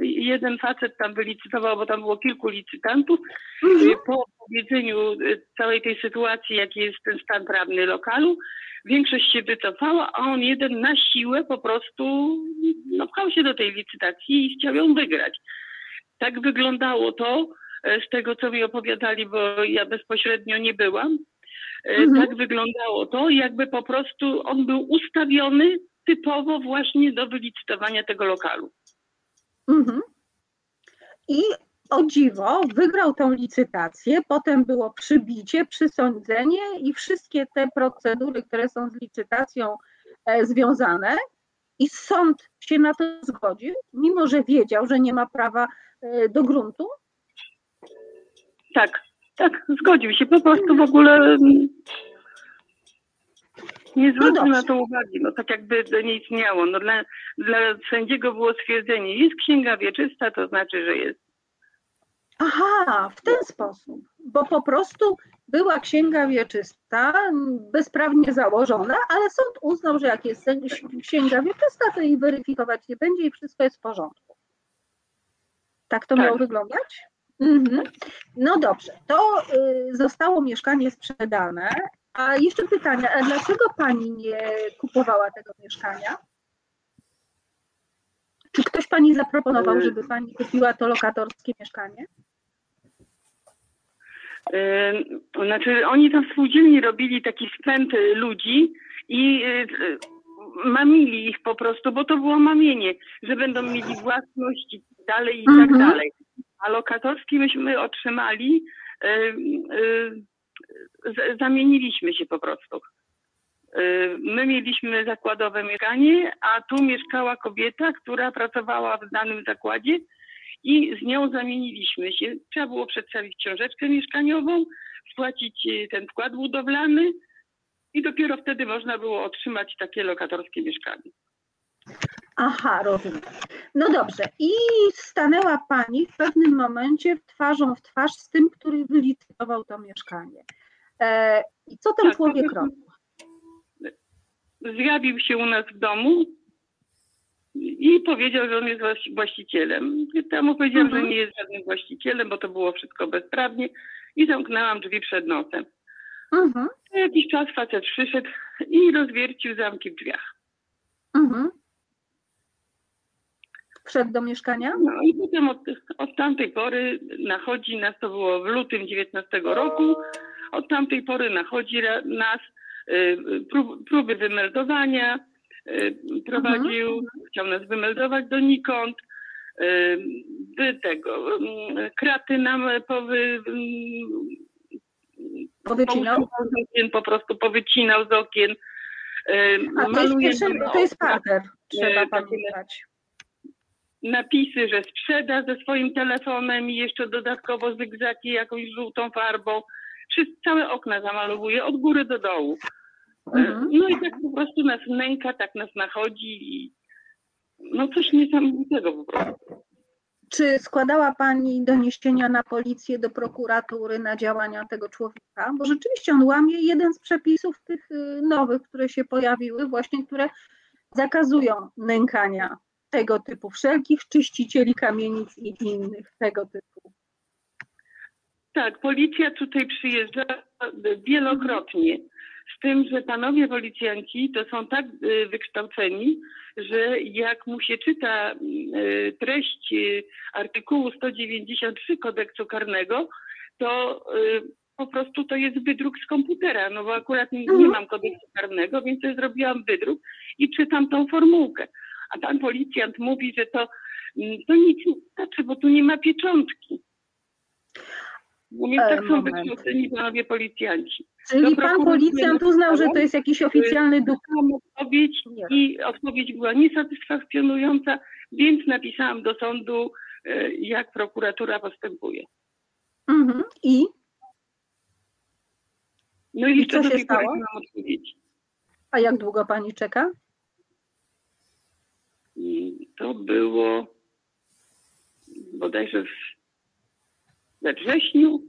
jeden facet tam wylicytował, bo tam było kilku licytantów. Mhm. E, Po powiedzeniu e, całej tej sytuacji, jaki jest ten stan prawny lokalu, większość się wycofała, a on jeden na siłę po prostu no, pchał się do tej licytacji i chciał ją wygrać. Tak wyglądało to e, z tego, co mi opowiadali, bo ja bezpośrednio nie byłam. E, Mhm. Tak wyglądało to, jakby po prostu on był ustawiony typowo właśnie do wylicytowania tego lokalu. Mhm. I o dziwo wygrał tą licytację, potem było przybicie, przysądzenie i wszystkie te procedury, które są z licytacją e, związane. I sąd się na to zgodził, mimo że wiedział, że nie ma prawa e, do gruntu. Tak, tak, zgodził się. Po prostu w ogóle mm, nie zwrócił dobrze. na to uwagi. No tak jakby to nie istniało. No dla, dla sędziego było stwierdzenie, jest księga wieczysta, to znaczy, że jest. Aha, w ten sposób, bo po prostu była księga wieczysta, bezprawnie założona, ale sąd uznał, że jak jest księga wieczysta, to jej weryfikować nie będzie i wszystko jest w porządku. Tak to Tak. miało wyglądać? Mhm. No dobrze, to y, zostało mieszkanie sprzedane. A jeszcze pytanie, a dlaczego pani nie kupowała tego mieszkania? Czy ktoś pani zaproponował, Y- żeby pani kupiła to lokatorskie mieszkanie? Yy, Znaczy oni tam spółdzielni robili taki spęd ludzi i mamili ich po prostu, bo to było mamienie, że będą mieli własność i tak dalej i tak Mhm. dalej. A lokatorski myśmy otrzymali, y, y, z- zamieniliśmy się po prostu. Y, My mieliśmy zakładowe mieszkanie, a tu mieszkała kobieta, która pracowała w danym zakładzie i z nią zamieniliśmy się. Trzeba było przedstawić książeczkę mieszkaniową, spłacić y, ten wkład budowlany i dopiero wtedy można było otrzymać takie lokatorskie mieszkanie. Aha, rozumiem. No dobrze. I stanęła pani w pewnym momencie twarzą w twarz z tym, który wylicytował to mieszkanie. E, I co ten Tak, człowiek robił? Zjawił się u nas w domu i powiedział, że on jest właści- właścicielem. Ja mu powiedziałam, Mhm. że nie jest żadnym właścicielem, bo to było wszystko bezprawnie i zamknęłam drzwi przed nosem. Mhm, Po jakiś czas facet przyszedł i rozwiercił zamki w drzwiach. mhm. Wszedł do mieszkania? No i potem od, od tamtej pory nachodzi nas, to było w lutym 19 roku, od tamtej pory nachodzi nas y, prób, próby wymeldowania, y, prowadził, chciał nas wymeldować donikąd, y, tego, mm, kraty nam powy, mm, Powycinał? pousuwał z okien, po prostu powycinał z okien. A to jest, pierwszy, to jest parter, trzeba pamiętać. napisy, że sprzeda ze swoim telefonem i jeszcze dodatkowo zygzaki jakąś żółtą farbą. Przez całe okna zamalowuje od góry do dołu. E, Mhm. No i tak po prostu nas nęka, tak nas nachodzi i no coś niesamowitego po prostu. Czy składała Pani doniesienia na policję, do prokuratury na działania tego człowieka? Bo rzeczywiście on łamie jeden z przepisów tych y, nowych, które się pojawiły, właśnie które zakazują nękania tego typu, wszelkich czyścicieli kamienic i innych tego typu. Tak, policja tutaj przyjeżdża wielokrotnie. Z tym, że panowie policjanci to są tak y, wykształceni, że jak mu się czyta y, treść y, artykułu 193 kodeksu karnego, to po prostu to jest wydruk z komputera, no bo akurat nie, nie Mhm. mam kodeksu karnego, więc ja zrobiłam wydruk i czytam tą formułkę. A pan policjant mówi, że to, mm, to nic nie znaczy, bo tu nie ma pieczątki. Bo mnie E, tak są wykształceni panowie policjanci. Czyli Do pan policjant uznał, że to jest jakiś oficjalny dokument. Odpowiedź i odpowiedź była niesatysfakcjonująca, więc napisałam do sądu e, jak prokuratura postępuje. Mhm. I No i jeszcze co się stało? mam odpowiedzi. a jak długo pani czeka? I To było bodajże w, we wrześniu.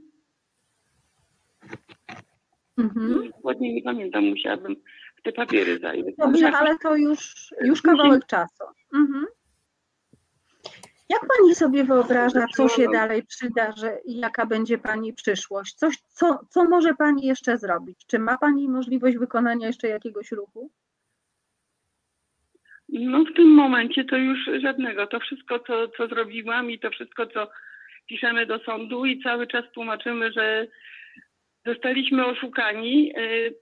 Mhm. Dokładnie nie pamiętam, musiałabym w te papiery zajrzeć. Dobrze, ale to już, już kawałek czasu. Mhm. Jak pani sobie wyobraża, co się dalej przydarzy i jaka będzie pani przyszłość? Coś, co, co może pani jeszcze zrobić? Czy ma pani możliwość wykonania jeszcze jakiegoś ruchu? No w tym momencie to już żadnego. To wszystko, co, co zrobiłam i to wszystko, co piszemy do sądu i cały czas tłumaczymy, że zostaliśmy oszukani, y,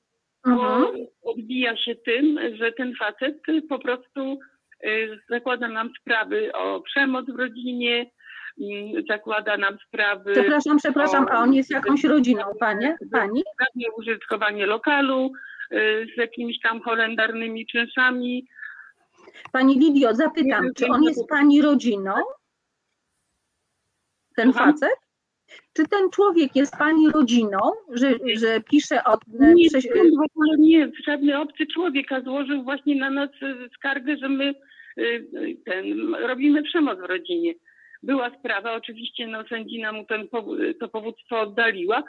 Mhm. bo odbija się tym, że ten facet po prostu y, zakłada nam sprawy o przemoc w rodzinie, mm, zakłada nam sprawy Przepraszam, przepraszam, a on jest jakąś rodziną, panie, pani? użytkowanie lokalu y, z jakimiś tam holendarnymi czynszami. Pani Lidio, zapytam, czy on jest pani rodziną? Ten Słucham? facet? Czy ten człowiek jest pani rodziną, że, że pisze od... Nie, prześ- on w ogóle nie, żadny obcy człowiek, a złożył właśnie na nas y, skargę, że my y, ten, robimy przemoc w rodzinie. Była sprawa, oczywiście no, sędzina mu ten, to powództwo oddaliła,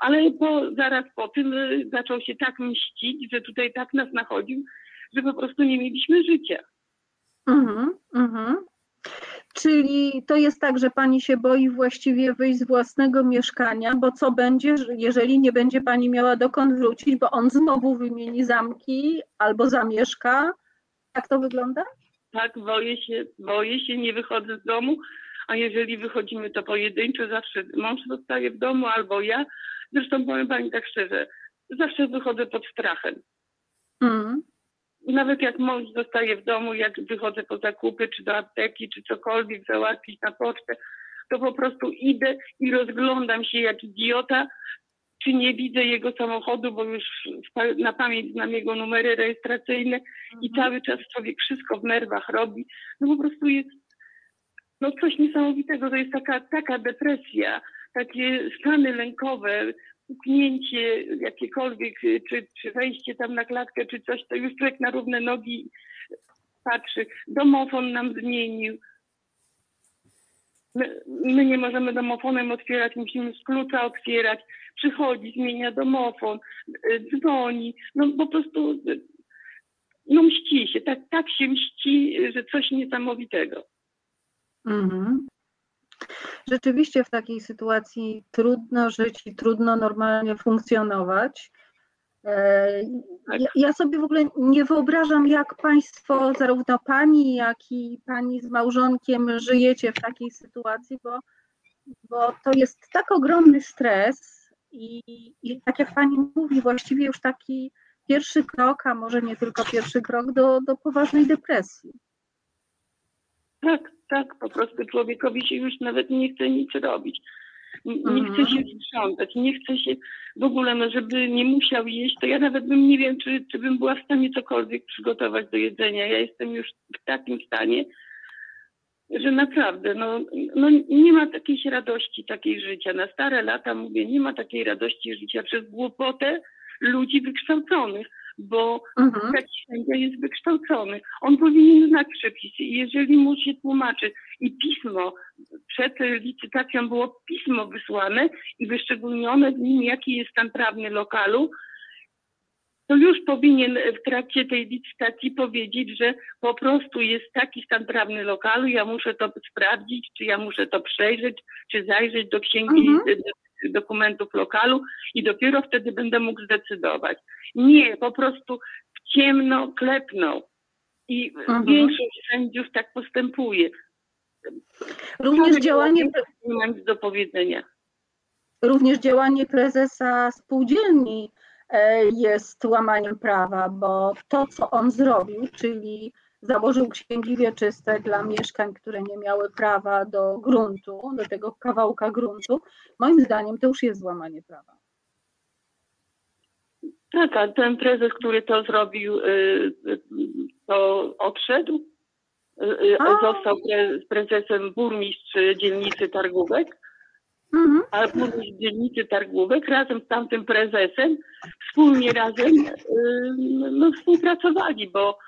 ale po, zaraz po tym zaczął się tak mścić, że tutaj tak nas nachodził, że po prostu nie mieliśmy życia. Mhm, mhm. Czyli to jest tak, że pani się boi właściwie wyjść z własnego mieszkania, bo co będzie, że- jeżeli nie będzie pani miała dokąd wrócić, bo on znowu wymieni zamki albo zamieszka? Jak to wygląda? Tak, boję się, boję się, nie wychodzę z domu, a jeżeli wychodzimy, to pojedynczo, zawsze mąż zostaje w domu albo ja. Zresztą powiem pani tak szczerze, zawsze wychodzę pod strachem. Mhm. Nawet jak mąż zostaje w domu, jak wychodzę po zakupy, czy do apteki, czy cokolwiek załatwić na pocztę, to po prostu idę i rozglądam się jak idiota, czy nie widzę jego samochodu, bo już na pamięć znam jego numery rejestracyjne i cały czas człowiek wszystko w nerwach robi. No po prostu jest no coś niesamowitego. To jest taka, taka depresja, takie stany lękowe, puknięcie jakiekolwiek, y, czy, czy wejście tam na klatkę, czy coś, to już człowiek na równe nogi patrzy. Domofon nam zmienił. My, my nie możemy domofonem otwierać, musimy z klucza otwierać. Przychodzi, zmienia domofon, y, dzwoni. No po prostu y, no mści się, tak, tak się mści, że coś niesamowitego. Mhm. Rzeczywiście w takiej sytuacji trudno żyć i trudno normalnie funkcjonować. E, Tak. Ja, ja sobie w ogóle nie wyobrażam, jak Państwo, zarówno Pani, jak i Pani z małżonkiem żyjecie w takiej sytuacji, bo, bo to jest tak ogromny stres i, i tak jak Pani mówi, właściwie już taki pierwszy krok, a może nie tylko pierwszy krok do, do poważnej depresji. Tak, tak, po prostu człowiekowi się już nawet nie chce nic robić. Nie Mhm. chce się sprzątać, nie chce się w ogóle, no żeby nie musiał jeść, to ja nawet bym nie wiem, czy, czy bym była w stanie cokolwiek przygotować do jedzenia. Ja jestem już w takim stanie, że naprawdę, no, no nie ma takiej radości, takiej życia. Na stare lata mówię, nie ma takiej radości życia przez głupotę ludzi wykształconych, bo Mhm. taki sędzia jest wykształcony. On powinien znać przepisy i jeżeli mu się tłumaczy i pismo, przed licytacją było pismo wysłane i wyszczególnione w nim, jaki jest stan prawny lokalu, to już powinien w trakcie tej licytacji powiedzieć, że po prostu jest taki stan prawny lokalu, ja muszę to sprawdzić, czy ja muszę to przejrzeć, czy zajrzeć do księgi Mhm. Dokumentów lokalu i dopiero wtedy będę mógł zdecydować. Nie, po prostu w ciemno klepnął. I Mhm. większość sędziów tak postępuje. Również działanie, Nie mam do powiedzenia. również działanie prezesa spółdzielni e, jest łamaniem prawa, bo to, co on zrobił, czyli założył księgi wieczyste dla mieszkań, które nie miały prawa do gruntu, do tego kawałka gruntu, moim zdaniem to już jest złamanie prawa. Tak, a ten prezes, który to zrobił, y, y, to odszedł. został pre, prezesem burmistrz dzielnicy Targówek, Mhm. a burmistrz dzielnicy Targówek razem z tamtym prezesem wspólnie razem no, współpracowali, bo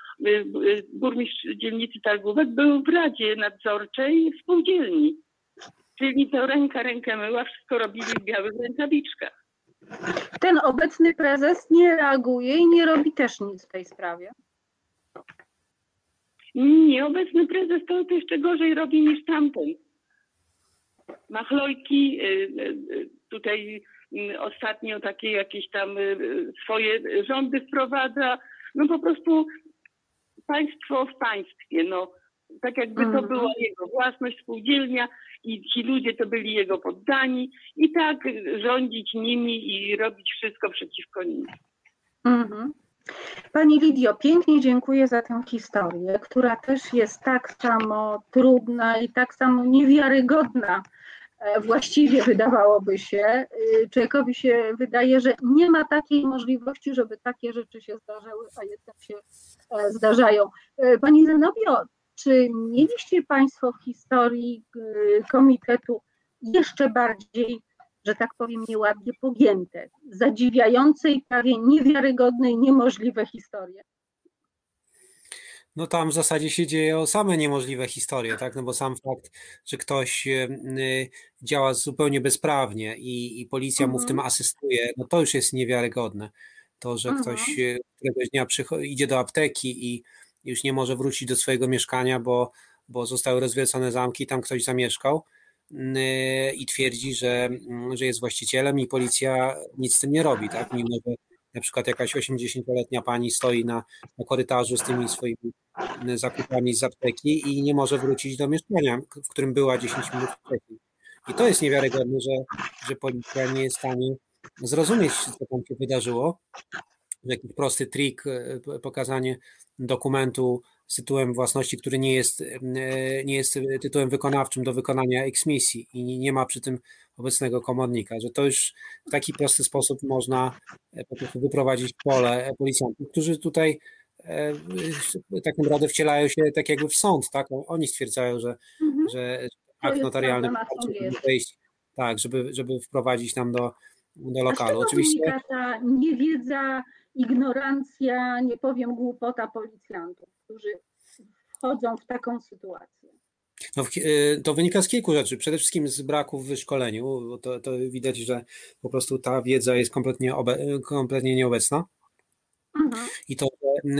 burmistrz dzielnicy Targówek był w Radzie Nadzorczej spółdzielni. Czyli to ręka rękę myła, wszystko robili w białych rękawiczkach. Ten obecny prezes nie reaguje i nie robi też nic w tej sprawie. Nie, obecny prezes to jeszcze gorzej robi niż tamten. Machlojki, tutaj ostatnio takie jakieś tam swoje rządy wprowadza. No po prostu państwo w państwie. No, tak jakby to Mhm. była jego własność, spółdzielnia i ci ludzie to byli jego poddani i tak rządzić nimi i robić wszystko przeciwko nim. Mhm. Pani Lidio, pięknie dziękuję za tę historię, która też jest tak samo trudna i tak samo niewiarygodna. E, Właściwie wydawałoby się, y, człowiekowi się wydaje, że nie ma takiej możliwości, żeby takie rzeczy się zdarzały, a jednak się e, zdarzają. E, Pani Zenobio, czy mieliście Państwo w historii y, komitetu jeszcze bardziej że tak powiem, nieładnie pogięte, zadziwiające i prawie niewiarygodne i niemożliwe historie. No tam w zasadzie się dzieją same niemożliwe historie, tak? No bo sam fakt, że ktoś e, y, działa zupełnie bezprawnie i, i policja mu w tym Mhm. asystuje, no to już jest niewiarygodne. To, że Mhm. ktoś e, któregoś dnia idzie do apteki i już nie może wrócić do swojego mieszkania, bo, bo zostały rozwiecone zamki, tam ktoś zamieszkał y, i twierdzi, że, że jest właścicielem i policja nic z tym nie robi, tak? Mimo, że na przykład jakaś 80-letnia pani stoi na, na korytarzu z tymi swoimi y, zakupami z apteki i nie może wrócić do mieszkania, w którym była 10 minut wcześniej. I to jest niewiarygodne, że, że policja nie jest w stanie zrozumieć, co tam się wydarzyło. Jakiś prosty trik, p- pokazanie dokumentu z tytułem własności, który nie jest, y, nie jest tytułem wykonawczym do wykonania eksmisji i nie- ma przy tym obecnego komornika, że to już w taki prosty sposób można e, po prostu wyprowadzić pole policjantów, którzy tutaj e, tak naprawdę wcielają się tak jakby w sąd, tak? Oni stwierdzają, że, Mhm. że akt notarialny wejść, tak, żeby, żeby wprowadzić nam do, do lokalu. Oczywiście ta niewiedza, ignorancja, nie powiem głupota policjantów, którzy wchodzą w taką sytuację? No, y, to wynika z kilku rzeczy. Przede wszystkim z braku w wyszkoleniu, bo to, to widać, że po prostu ta wiedza jest kompletnie, obe, kompletnie nieobecna. Mhm. I to,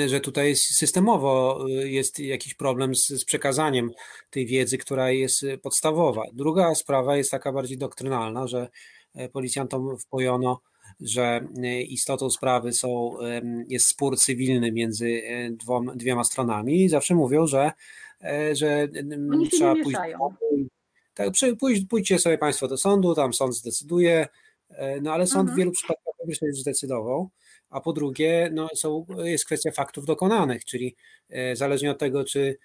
że- tutaj systemowo y, jest jakiś problem z, z przekazaniem tej wiedzy, która jest y, podstawowa. Druga sprawa jest taka bardziej doktrynalna, że e, policjantom wpojono, że y, istotą sprawy są, jest spór cywilny między e, dwoma, dwiema stronami i zawsze mówią, że, e, że Oni się trzeba nie pójść mieszają. tak, pójdź, pójdźcie sobie Państwo do sądu, tam sąd zdecyduje, e, no ale sąd w Mhm. wielu przypadkach już zdecydował, a po drugie no, są, jest kwestia faktów dokonanych, czyli zależnie od tego, czy,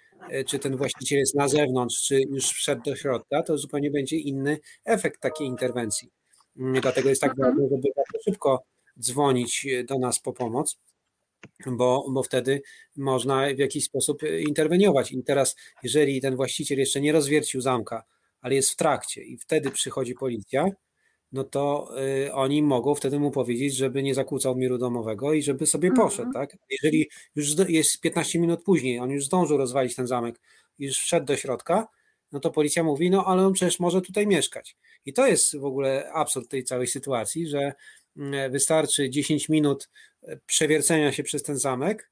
czy ten właściciel jest na zewnątrz, czy już wszedł do środka, to zupełnie będzie inny efekt takiej interwencji. Dlatego jest tak Mhm. ważne, żeby bardzo szybko dzwonić e, do nas po pomoc, bo, bo wtedy można w jakiś sposób e, interweniować. I teraz, jeżeli ten właściciel jeszcze nie rozwiercił zamka, ale jest w trakcie i wtedy przychodzi policja, no to y, oni mogą wtedy mu powiedzieć, żeby nie zakłócał miru domowego i żeby sobie Mhm. poszedł, tak? Jeżeli już jest 15 minut później, on już zdążył rozwalić ten zamek, już wszedł do środka, no to policja mówi, no ale on przecież może tutaj mieszkać. I to jest w ogóle absurd tej całej sytuacji, że mm, wystarczy 10 minut e, przewiercenia się przez ten zamek,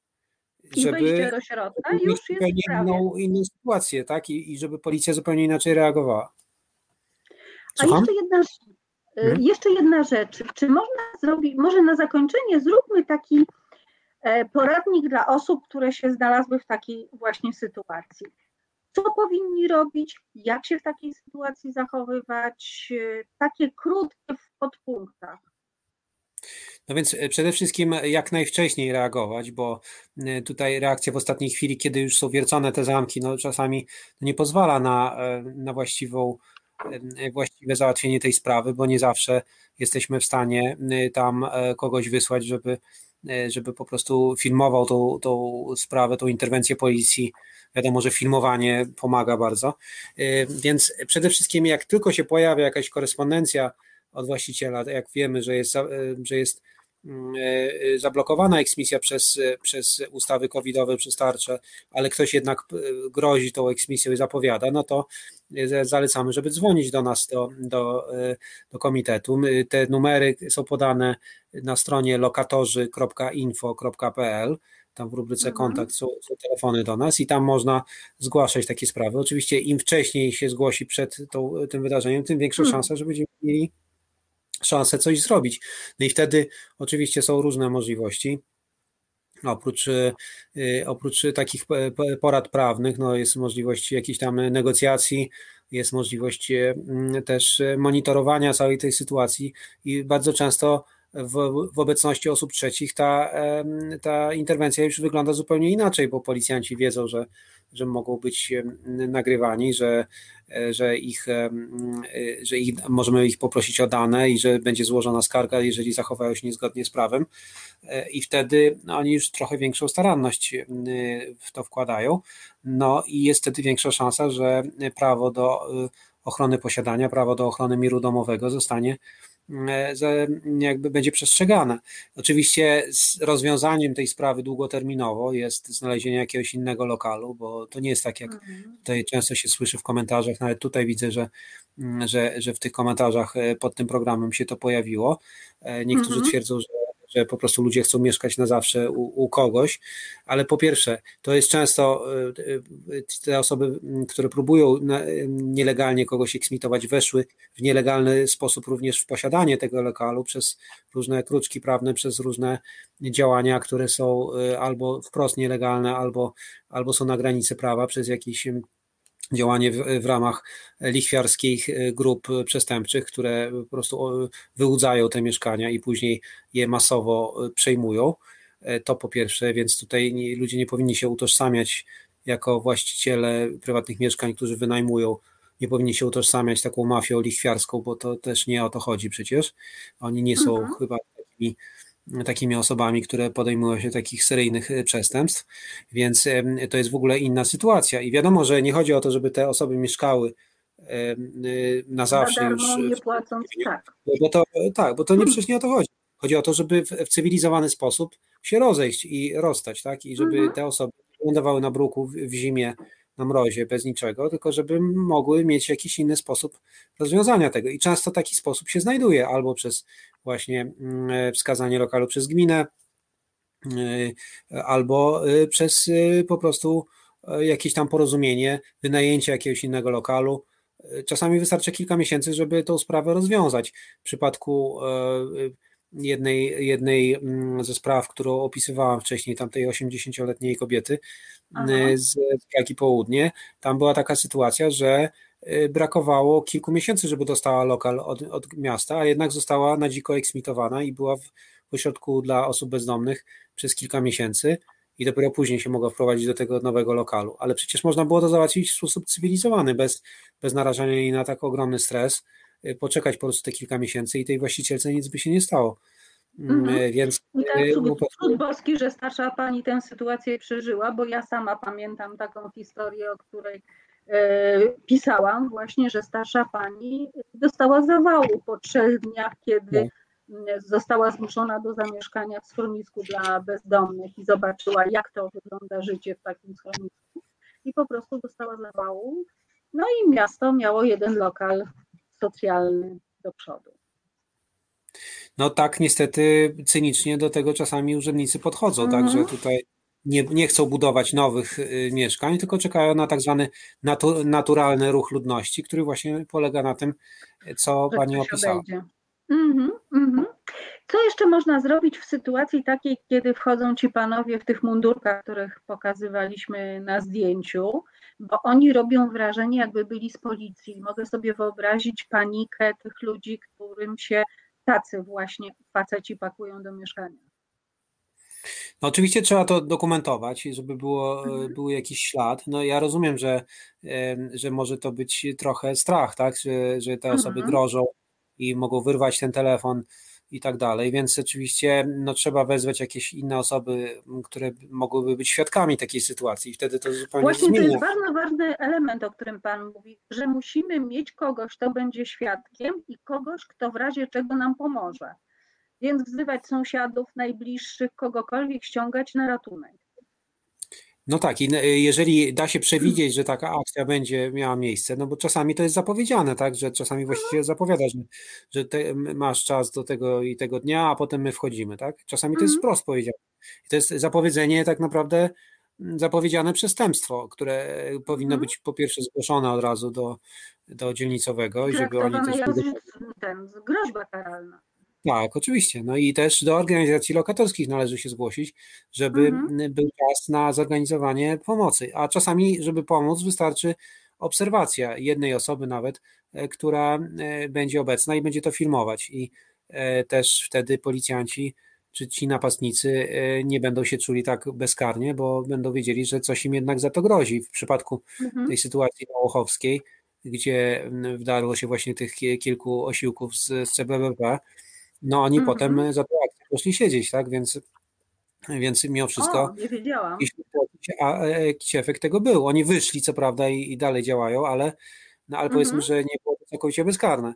I żeby do środka już jest inną, inną sytuację, tak? I, I żeby policja zupełnie inaczej reagowała. A Słucham? jeszcze jedna, y, Mhm. jeszcze jedna rzecz. Czy można zrobić, może na zakończenie zróbmy taki e, poradnik dla osób, które się znalazły w takiej właśnie sytuacji. Co powinni robić, jak się w takiej sytuacji zachowywać, y, takie krótkie w podpunktach. No więc e, przede wszystkim jak najwcześniej reagować, bo e, tutaj reakcja w ostatniej chwili, kiedy już są wiercone te zamki, no czasami nie pozwala na, e, na właściwą, e, właściwe załatwienie tej sprawy, bo nie zawsze jesteśmy w stanie e, tam e, kogoś wysłać, żeby, żeby po prostu filmował tą, tą sprawę, tą interwencję policji. Wiadomo, że filmowanie pomaga bardzo. Więc przede wszystkim, jak tylko się pojawia jakaś korespondencja od właściciela, jak wiemy, że jest, że jest e, e, zablokowana eksmisja przez, przez ustawy covidowe, przez tarcze, ale ktoś jednak e, grozi tą eksmisją i zapowiada, no to zalecamy, żeby dzwonić do nas, do, do, do komitetu. Te numery są podane na stronie lokatorzy.info.pl tam w rubryce mhm. kontakt są, są, telefony do nas i tam można zgłaszać takie sprawy. Oczywiście im wcześniej się zgłosi przed tą, tym wydarzeniem, tym większa hmm. szansa, że będziemy mieli szansę coś zrobić. No i wtedy oczywiście są różne możliwości. Oprócz, y, oprócz takich porad prawnych, no jest możliwość jakiejś tam negocjacji, jest możliwość y, też monitorowania całej tej sytuacji i bardzo często w, w, obecności osób trzecich ta, ta interwencja już wygląda zupełnie inaczej, bo policjanci wiedzą, że, że mogą być nagrywani, że, e, że, ich, e, że ich, możemy ich poprosić o dane i że będzie złożona skarga, jeżeli zachowają się niezgodnie z prawem. E, I wtedy oni już trochę większą staranność w to wkładają. No i jest wtedy większa szansa, że prawo do ochrony posiadania, prawo do ochrony miru domowego zostanie jakby będzie przestrzegane. Oczywiście rozwiązaniem tej sprawy długoterminowo jest znalezienie jakiegoś innego lokalu, bo to nie jest tak, jak mhm. tutaj często się słyszy w komentarzach, nawet tutaj widzę, że, mm, że, że w tych komentarzach e, pod tym programem się to pojawiło. E, niektórzy mhm. twierdzą, że że po prostu ludzie chcą mieszkać na zawsze u, u, kogoś, ale po pierwsze, to jest często y, y, te osoby, które próbują nielegalnie kogoś eksmitować, weszły w nielegalny sposób również w posiadanie tego lokalu przez różne kruczki prawne, przez różne działania, które są albo wprost nielegalne, albo, albo są na granicy prawa, przez jakieś działanie w, w, ramach lichwiarskich e, grup przestępczych, które po prostu wyłudzają te mieszkania i później je masowo e, przejmują. E, to po pierwsze, więc tutaj nie, ludzie nie powinni się utożsamiać jako właściciele prywatnych mieszkań, którzy wynajmują, nie powinni się utożsamiać taką mafią lichwiarską, bo to też nie o to chodzi przecież. Oni nie są mhm. chyba takimi takimi osobami, które podejmują się takich seryjnych e, przestępstw, więc to jest w ogóle inna sytuacja. I wiadomo, że nie chodzi o to, żeby te osoby mieszkały e, na zawsze na już. Nie płacąc, tak. Bo to, tak, bo to nie przecież nie o to chodzi. Chodzi o to, żeby w, w cywilizowany sposób się rozejść i rozstać, tak? I żeby mhm. te osoby lądowały na bruku w, w zimie na mrozie, bez niczego, tylko żeby mogły mieć jakiś inny sposób rozwiązania tego. I często taki sposób się znajduje albo przez właśnie mm, wskazanie lokalu przez gminę, y, albo y, przez po prostu jakieś tam porozumienie, wynajęcie jakiegoś innego lokalu. Czasami wystarczy kilka miesięcy, żeby tą sprawę rozwiązać. W przypadku jednej, jednej mm, ze spraw, którą opisywałam wcześniej, tamtej 80-letniej kobiety Aha. z Pragi Południe, tam była taka sytuacja, że brakowało kilku miesięcy, żeby dostała lokal od, od miasta, a jednak została na dziko eksmitowana i była w, w ośrodku dla osób bezdomnych przez kilka miesięcy i dopiero później się mogła wprowadzić do tego nowego lokalu. Ale przecież można było to załatwić w sposób cywilizowany, bez, bez narażania jej na tak ogromny stres Y, poczekać po prostu te kilka miesięcy i tej właścicielce nic by się nie stało. Mm, mhm. Y, więc I tak, y, cud, cud boski, że starsza pani tę sytuację przeżyła, bo ja sama pamiętam taką historię, o której pisałam, właśnie, że starsza pani dostała zawału po trzech dniach, kiedy no. została zmuszona do zamieszkania w schronisku dla bezdomnych i zobaczyła, jak to wygląda życie w takim schronisku. I po prostu dostała zawału. No i miasto miało jeden lokal socjalny do przodu. No tak, niestety cynicznie do tego czasami urzędnicy podchodzą, mhm. także tutaj nie, nie chcą budować nowych y, mieszkań, tylko czekają na tak zwany natu, naturalny ruch ludności, który właśnie polega na tym, co Że Pani opisała. Mhm, mhm. Co jeszcze można zrobić w sytuacji takiej, kiedy wchodzą ci panowie w tych mundurkach, których pokazywaliśmy na zdjęciu, bo oni robią wrażenie, jakby byli z policji. Mogę sobie wyobrazić panikę tych ludzi, którym się tacy właśnie faceci pakują do mieszkania. No oczywiście trzeba to dokumentować, żeby było, mhm. był jakiś ślad. No ja rozumiem, że, że może to być trochę strach, tak? że, że te osoby mhm. grożą i mogą wyrwać ten telefon i tak dalej, więc oczywiście no, trzeba wezwać jakieś inne osoby, które mogłyby być świadkami takiej sytuacji i wtedy to zupełnie Właśnie zmienia. to jest bardzo ważny element, o którym Pan mówi, że musimy mieć kogoś, kto będzie świadkiem i kogoś, kto w razie czego nam pomoże. Więc wzywać sąsiadów, najbliższych, kogokolwiek ściągać na ratunek. No tak, i jeżeli da się przewidzieć, że taka akcja będzie miała miejsce, no bo czasami to jest zapowiedziane, tak, że czasami właściwie zapowiada, że, że te, masz czas do tego i tego dnia, a potem my wchodzimy, tak? Czasami to jest Mhm. wprost powiedziane. I to jest zapowiedzenie tak naprawdę zapowiedziane przestępstwo, które powinno Mhm. być po pierwsze zgłoszone od razu do, do dzielnicowego i żeby oni też... ten, groźba karalna. Tak, oczywiście. No i też do organizacji lokatorskich należy się zgłosić, żeby Mhm. był czas na zorganizowanie pomocy. A czasami, żeby pomóc, wystarczy obserwacja jednej osoby nawet, e, która e, będzie obecna i będzie to filmować. I e, też wtedy policjanci czy ci napastnicy nie będą się czuli tak bezkarnie, bo będą wiedzieli, że coś im jednak za to grozi. W przypadku Mhm. tej sytuacji Łochowskiej, gdzie wdarło się właśnie tych ki- kilku osiłków z, z CBBP, no oni Mhm. potem za tą akcję poszli siedzieć, tak? Więc, więc mimo wszystko O, nie wiedziałam. jakiś, a, e, jakiś efekt tego był. Oni wyszli, co prawda, i, i dalej działają, ale, no, ale powiedzmy, Mhm. że nie było to całkowicie bezkarne.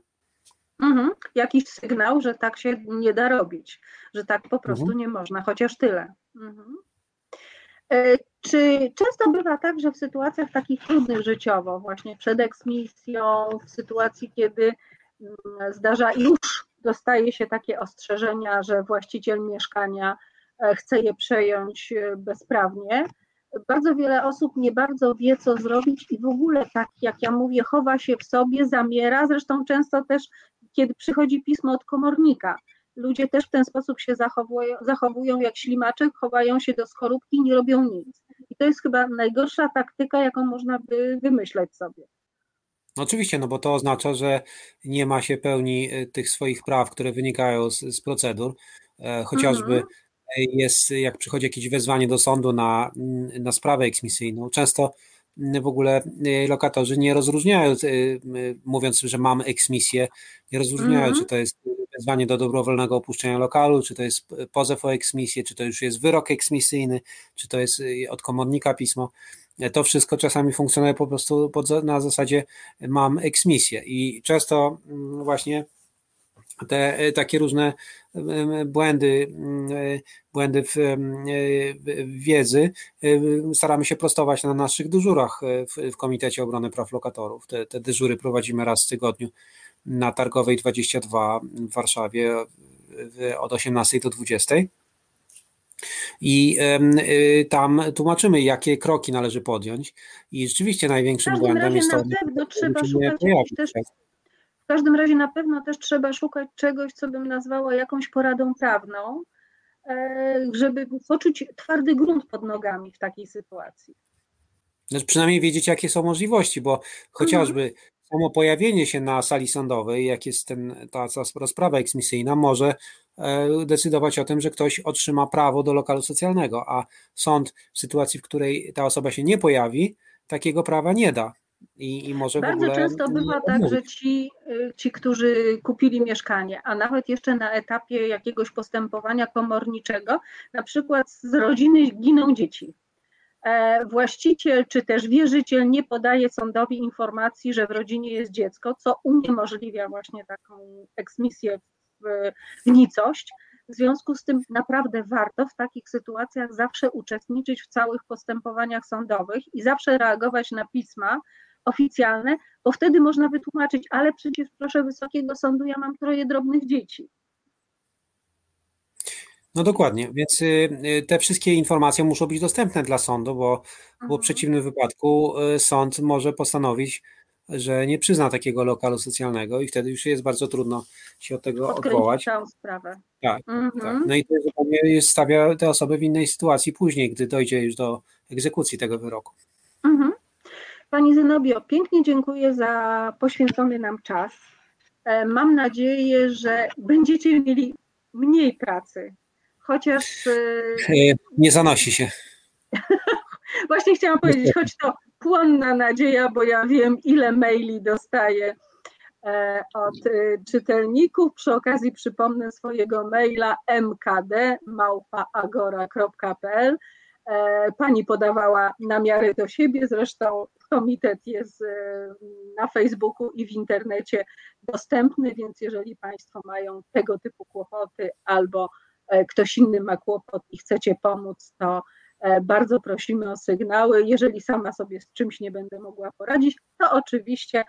Mhm. Jakiś sygnał, że tak się nie da robić, że tak po prostu Mhm. nie można, chociaż tyle. Mhm. E, Czy często bywa tak, że w sytuacjach takich trudnych życiowo, właśnie przed eksmisją, w sytuacji, kiedy mm, zdarza już dostaje się takie ostrzeżenia, że właściciel mieszkania e, chce je przejąć e, bezprawnie, bardzo wiele osób nie bardzo wie, co zrobić i w ogóle tak, jak ja mówię, chowa się w sobie, zamiera. Zresztą często też, kiedy przychodzi pismo od komornika, ludzie też w ten sposób się zachowują, zachowują jak ślimaczek, chowają się do skorupki nie robią nic. I to jest chyba najgorsza taktyka, jaką można by wymyśleć sobie. No oczywiście, no bo to oznacza, że nie ma się pełni e, tych swoich praw, które wynikają z, z procedur. E, Chociażby Mhm. jest, jak przychodzi jakieś wezwanie do sądu na, mm, na sprawę eksmisyjną, często mm, w ogóle e, lokatorzy nie rozróżniają, mówiąc, że mamy eksmisję, nie rozróżniają, Mhm. czy to jest wezwanie do dobrowolnego opuszczenia lokalu, czy to jest pozew o eksmisję, czy to już jest wyrok eksmisyjny, czy to jest od komornika pismo. To wszystko czasami funkcjonuje po prostu pod, na zasadzie mam eksmisję i często mm, właśnie te e, takie różne błędy, mm, e, błędy w, e, w wiedzy e, staramy się prostować na naszych dyżurach w, w Komitecie Obrony Praw Lokatorów. Te, te dyżury prowadzimy raz w tygodniu na Targowej 22 w Warszawie w- od 18 do 20. I y, tam tłumaczymy, jakie kroki należy podjąć. I rzeczywiście największym błędem jest to, na pewno trzeba szukać też. W każdym razie na pewno też trzeba szukać czegoś, co bym nazwała jakąś poradą prawną, e, żeby poczuć twardy grunt pod nogami w takiej sytuacji. Znaczy przynajmniej wiedzieć, jakie są możliwości, bo chociażby samo pojawienie się na sali sądowej, jak jest ten, ta, ta rozprawa eksmisyjna, może e, decydować o tym, że ktoś otrzyma prawo do lokalu socjalnego, a sąd w sytuacji, w której ta osoba się nie pojawi, takiego prawa nie da. I, i może Bardzo często bywa tak, że ci, y, ci, którzy kupili mieszkanie, a nawet jeszcze na etapie jakiegoś postępowania komorniczego, na przykład z rodziny giną dzieci. E, Właściciel czy też wierzyciel nie podaje sądowi informacji, że w rodzinie jest dziecko, co uniemożliwia właśnie taką eksmisję w, w nicość. W związku z tym naprawdę warto w takich sytuacjach zawsze uczestniczyć w całych postępowaniach sądowych i zawsze reagować na pisma oficjalne, bo wtedy można wytłumaczyć, ale przecież proszę Wysokiego Sądu, ja mam troje drobnych dzieci. No dokładnie, więc y, y, te wszystkie informacje muszą być dostępne dla sądu, bo, bo w Mhm. przeciwnym wypadku y, sąd może postanowić, że nie przyzna takiego lokalu socjalnego i wtedy już jest bardzo trudno się od tego Odkręcić odwołać. całą sprawę. Tak, Mhm. tak. No i to zupełnie stawia te osoby w innej sytuacji później, gdy dojdzie już do egzekucji tego wyroku. Mhm. Pani Zenobio, pięknie dziękuję za poświęcony nam czas. E, Mam nadzieję, że będziecie mieli mniej pracy, chociaż e, Y, Nie zanosi się. właśnie chciałam powiedzieć, choć to płonna nadzieja, bo ja wiem, ile maili dostaję e, od y, czytelników. Przy okazji przypomnę swojego maila mkd.agora.pl. E, pani podawała namiary do siebie, zresztą komitet jest y, na Facebooku i w internecie dostępny, więc jeżeli Państwo mają tego typu kłopoty albo e, ktoś inny ma kłopot i chcecie pomóc, to E, bardzo prosimy o sygnały. Jeżeli sama sobie z czymś nie będę mogła poradzić, to oczywiście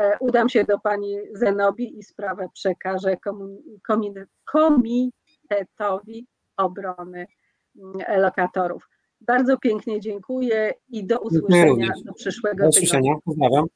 e, udam się do pani Zenobi i sprawę przekażę Komitetowi Obrony mm, Lokatorów. Bardzo pięknie dziękuję i do usłyszenia do przyszłego tygodnia. Do usłyszenia, pozdrawiam.